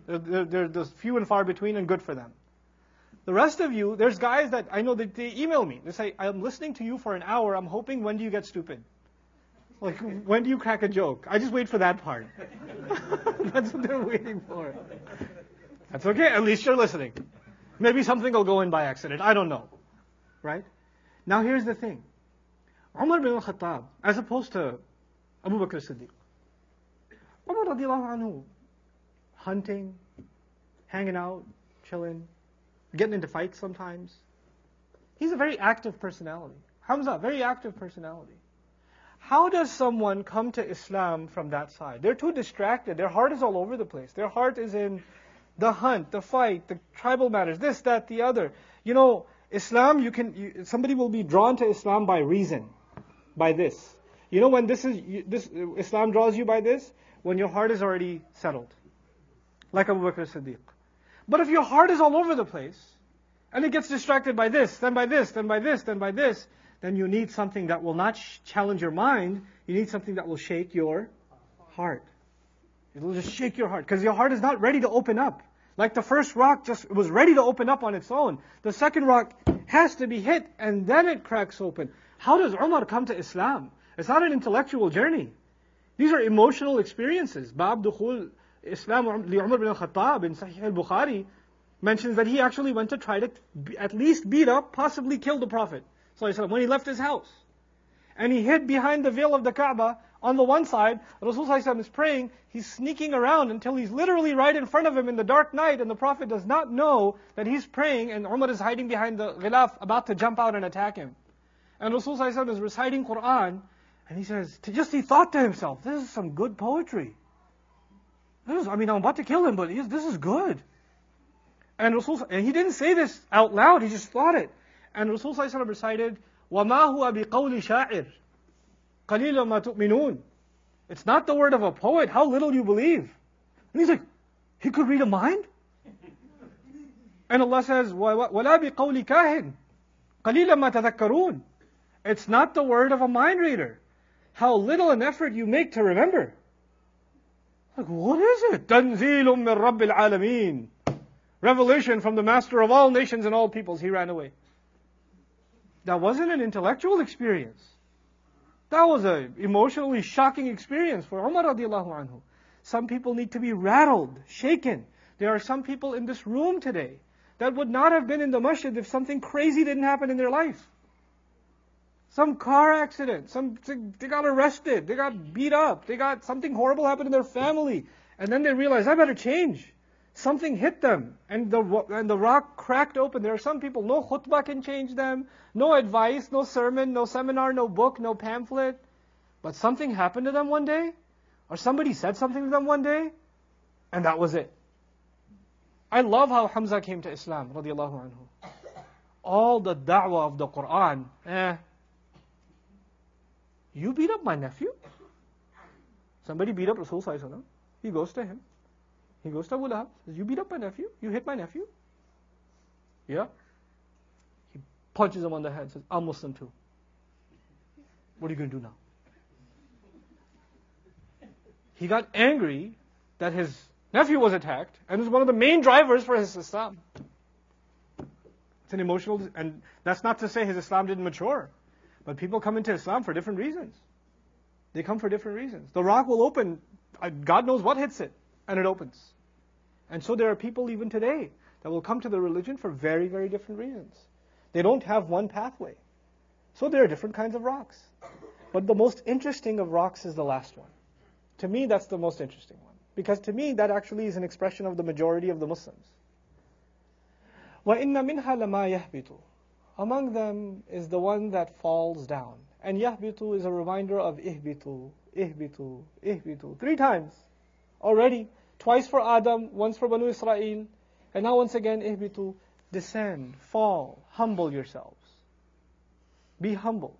They're, they're, they're, they're few and far between, and good for them. The rest of you, there's guys that I know that they email me. They say, I'm listening to you for an hour. I'm hoping when do you get stupid? Like, when do you crack a joke? I just wait for that part. That's what they're waiting for. That's okay. At least you're listening. Maybe something will go in by accident. I don't know. Right? Now here's the thing. Umar bin al-Khattab, as opposed to Abu Bakr Siddiq, Umar radiallahu anhu, hunting, hanging out, chilling, getting into fights sometimes. He's a very active personality. Hamza, very active personality. How does someone come to Islam from that side? They're too distracted. Their heart is all over the place. Their heart is in the hunt, the fight, the tribal matters, this, that, the other. You know, Islam, you can, you, somebody will be drawn to Islam by reason, by this. You know when this is, this, Islam draws you by this? When your heart is already settled. Like Abu Bakr Siddiq. But if your heart is all over the place, and it gets distracted by this, then by this, then by this, then by this, then you need something that will not sh- challenge your mind. You need something that will shake your heart. It will just shake your heart because your heart is not ready to open up. Like the first rock just was ready to open up on its own. The second rock has to be hit and then it cracks open. How does Umar come to Islam? It's not an intellectual journey. These are emotional experiences. Bab Dukhul Islam Umar bin al-Khattab in Sahih al-Bukhari mentions that he actually went to try to at least beat up, possibly kill the Prophet when he left his house. And he hid behind the veil of the Kaaba on the one side. Rasulullah is praying, he's sneaking around until he's literally right in front of him in the dark night, and the Prophet does not know that he's praying, and Umar is hiding behind the ghilaf, about to jump out and attack him. And Rasulullah is reciting Quran, and he says, just he thought to himself, this is some good poetry. This is, I mean, I'm about to kill him, but this is good. And Rasul, and he didn't say this out loud, he just thought it. And Rasul recited, وَمَا هُوَ بِقَوْلِ شَاعِرٍ قَلِيلًا مَا تُؤْمِنُونَ It's not the word of a poet, how little you believe. And he's like, he could read a mind? And Allah says, وَلَا بِقَوْلِ كَاهِنٍ قَلِيلًا مَا تَذَكَّرُونَ It's not the word of a mind reader. How little an effort you make to remember. Like, what is it? Tanzilum min Rabbil Alameen. Revelation from the master of all nations and all peoples. He ran away. That wasn't an intellectual experience. That was an emotionally shocking experience for Umar radiallahu anhu. Some people need to be rattled, shaken. There are some people in this room today that would not have been in the masjid if something crazy didn't happen in their life. Some car accident, some they got arrested, they got beat up, they got something horrible happened in their family, and then they realize I better change something hit them and the, and the rock cracked open. There are some people, no khutbah can change them, no advice, no sermon, no seminar, no book, no pamphlet. But something happened to them one day, or somebody said something to them one day, and that was it. I love how Hamza came to Islam, radiallahu anhu. All the da'wah of the Quran, eh. You beat up my nephew? Somebody beat up Rasul He goes to him. He goes to Abu Lahab, says, You beat up my nephew? You hit my nephew? Yeah. He punches him on the head, says, I'm Muslim too. What are you going to do now? He got angry that his nephew was attacked and was one of the main drivers for his Islam. It's an emotional, and that's not to say his Islam didn't mature. But people come into Islam for different reasons. They come for different reasons. The rock will open, uh, God knows what hits it, and it opens. And so there are people even today that will come to the religion for very, very different reasons. They don't have one pathway. So there are different kinds of rocks. But the most interesting of rocks is the last one. To me, that's the most interesting one. Because to me, that actually is an expression of the majority of the Muslims. وَإِنَّ مِنْهَا لَمَا يَهْبِطُ among them is the one that falls down. And yahbitu is a reminder of ihbitu, ihbitu, ihbitu. Three times already. Twice for Adam, once for Banu Israel, and now once again, ihbitu, descend, fall, humble yourselves. Be humbled.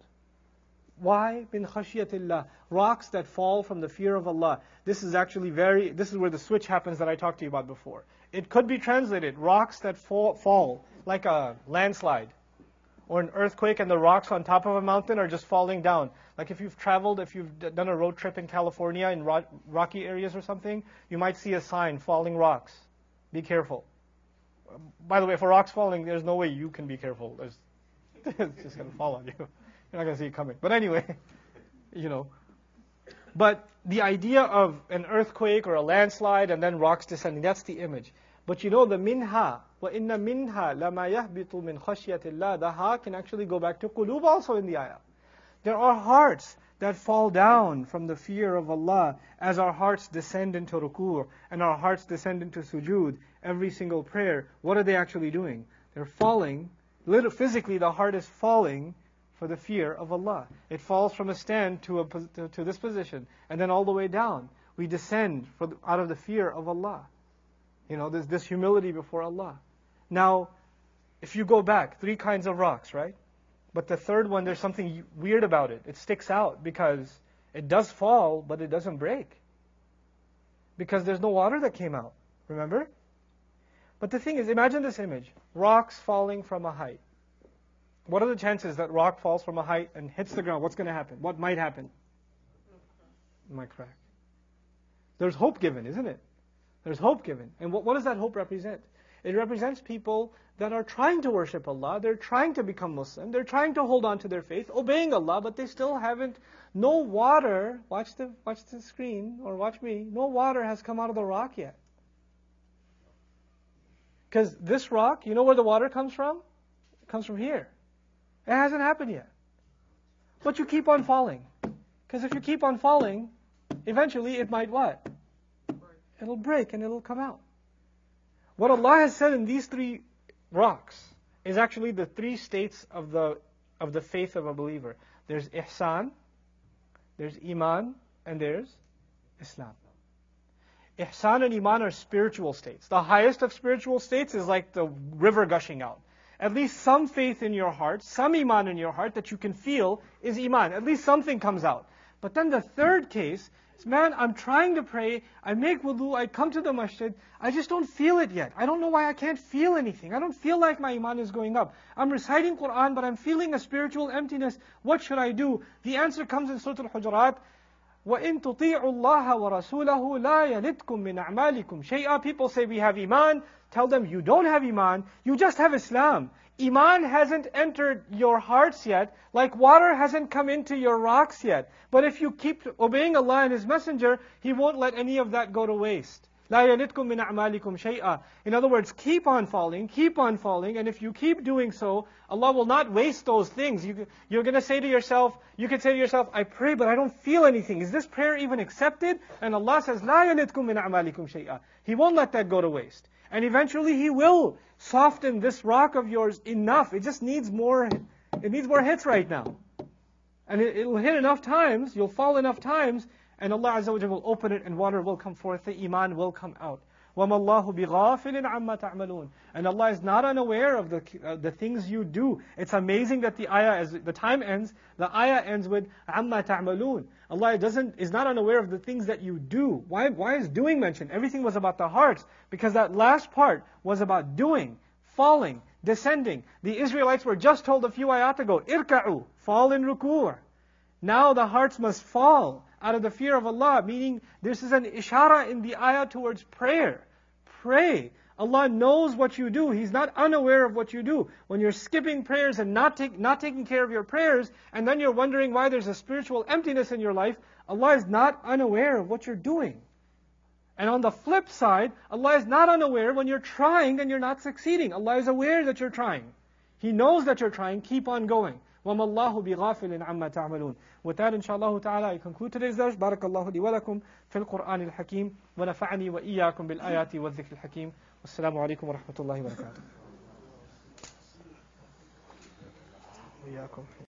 Why? Bin khashiyatillah. Rocks that fall from the fear of Allah. This is actually very, this is where the switch happens that I talked to you about before. It could be translated, rocks that fall, fall like a landslide or an earthquake and the rocks on top of a mountain are just falling down. Like if you've traveled, if you've done a road trip in California in ro- rocky areas or something, you might see a sign, falling rocks. Be careful. Um, by the way, for rocks falling, there's no way you can be careful. There's, it's just going to fall on you. You're not going to see it coming. But anyway, you know. But the idea of an earthquake or a landslide and then rocks descending, that's the image. But you know the minha, وَإِنَّ مِنْهَا لَمَا يَهْبِطُ مِنْ خَشْيَةِ اللَّهِ The ha can actually go back to qulub also in the ayah. There are hearts that fall down from the fear of Allah as our hearts descend into ruku' and our hearts descend into sujood, every single prayer, what are they actually doing? They're falling, little, physically the heart is falling for the fear of Allah. It falls from a stand to, a, to, to this position and then all the way down. We descend the, out of the fear of Allah. You know, there's this humility before Allah. Now, if you go back, three kinds of rocks, right? But the third one, there's something weird about it. It sticks out because it does fall, but it doesn't break. Because there's no water that came out. Remember? But the thing is, imagine this image rocks falling from a height. What are the chances that rock falls from a height and hits the ground? What's going to happen? What might happen? It might crack. There's hope given, isn't it? There's hope given. And what, what does that hope represent? It represents people that are trying to worship Allah, they're trying to become Muslim, they're trying to hold on to their faith, obeying Allah, but they still haven't, no water, watch the, watch the screen, or watch me, no water has come out of the rock yet. Because this rock, you know where the water comes from? It comes from here. It hasn't happened yet. But you keep on falling. Because if you keep on falling, eventually it might what? It'll break and it'll come out. What Allah has said in these three rocks is actually the three states of the of the faith of a believer. There's ihsan, there's iman, and there's Islam. Ihsan and iman are spiritual states. The highest of spiritual states is like the river gushing out. At least some faith in your heart, some iman in your heart that you can feel is iman. At least something comes out. But then the third case man, I'm trying to pray, I make wudu, I come to the masjid, I just don't feel it yet. I don't know why I can't feel anything. I don't feel like my iman is going up. I'm reciting Quran, but I'm feeling a spiritual emptiness. What should I do? The answer comes in Surah Al-Hujurat. وَإِن تُطِيعُوا اللَّهَ وَرَسُولَهُ لَا يَلِدْكُم مِّنْ أَعْمَالِكُمْ شَيْئًا People say we have iman. Tell them you don't have iman. You just have Islam. Iman hasn't entered your hearts yet, like water hasn't come into your rocks yet. But if you keep obeying Allah and His Messenger, He won't let any of that go to waste. In other words, keep on falling, keep on falling, and if you keep doing so, Allah will not waste those things. You, you're going to say to yourself, you can say to yourself, I pray, but I don't feel anything. Is this prayer even accepted? And Allah says, La yalitkum min a'malikum shay'a. He won't let that go to waste. And eventually He will soften this rock of yours enough. It just needs more, it needs more hits right now. And it, it'll hit enough times, you'll fall enough times, and Allah Azza wa will open it and water will come forth, the Iman will come out. وَمَا اللَّهُ بِغَافِلٍ عَمَّا تَعْمَلُونَ And Allah is not unaware of the, uh, the things you do. It's amazing that the ayah, as the time ends, the ayah ends with عَمَّا تَعْمَلُونَ Allah doesn't, is not unaware of the things that you do. Why, why is doing mentioned? Everything was about the hearts. Because that last part was about doing, falling, descending. The Israelites were just told a few ayat ago, irka'u, fall in ruku'. Now the hearts must fall out of the fear of Allah, meaning this is an ishara in the ayah towards prayer. Pray. Allah knows what you do. He's not unaware of what you do. When you're skipping prayers and not, take, not taking care of your prayers, and then you're wondering why there's a spiritual emptiness in your life, Allah is not unaware of what you're doing. And on the flip side, Allah is not unaware when you're trying and you're not succeeding. Allah is aware that you're trying. He knows that you're trying. Keep on going. وَمَا اللَّهُ بِغَافِلٍ عَمَّا تَعْمَلُونَ With that, inshallah ta'ala, I conclude today's dars. بارك الله لي ولكم في القرآن الحكيم ونفعني وإياكم بالآيات والذكر الحكيم والسلام عليكم ورحمة الله وبركاته. وإياكم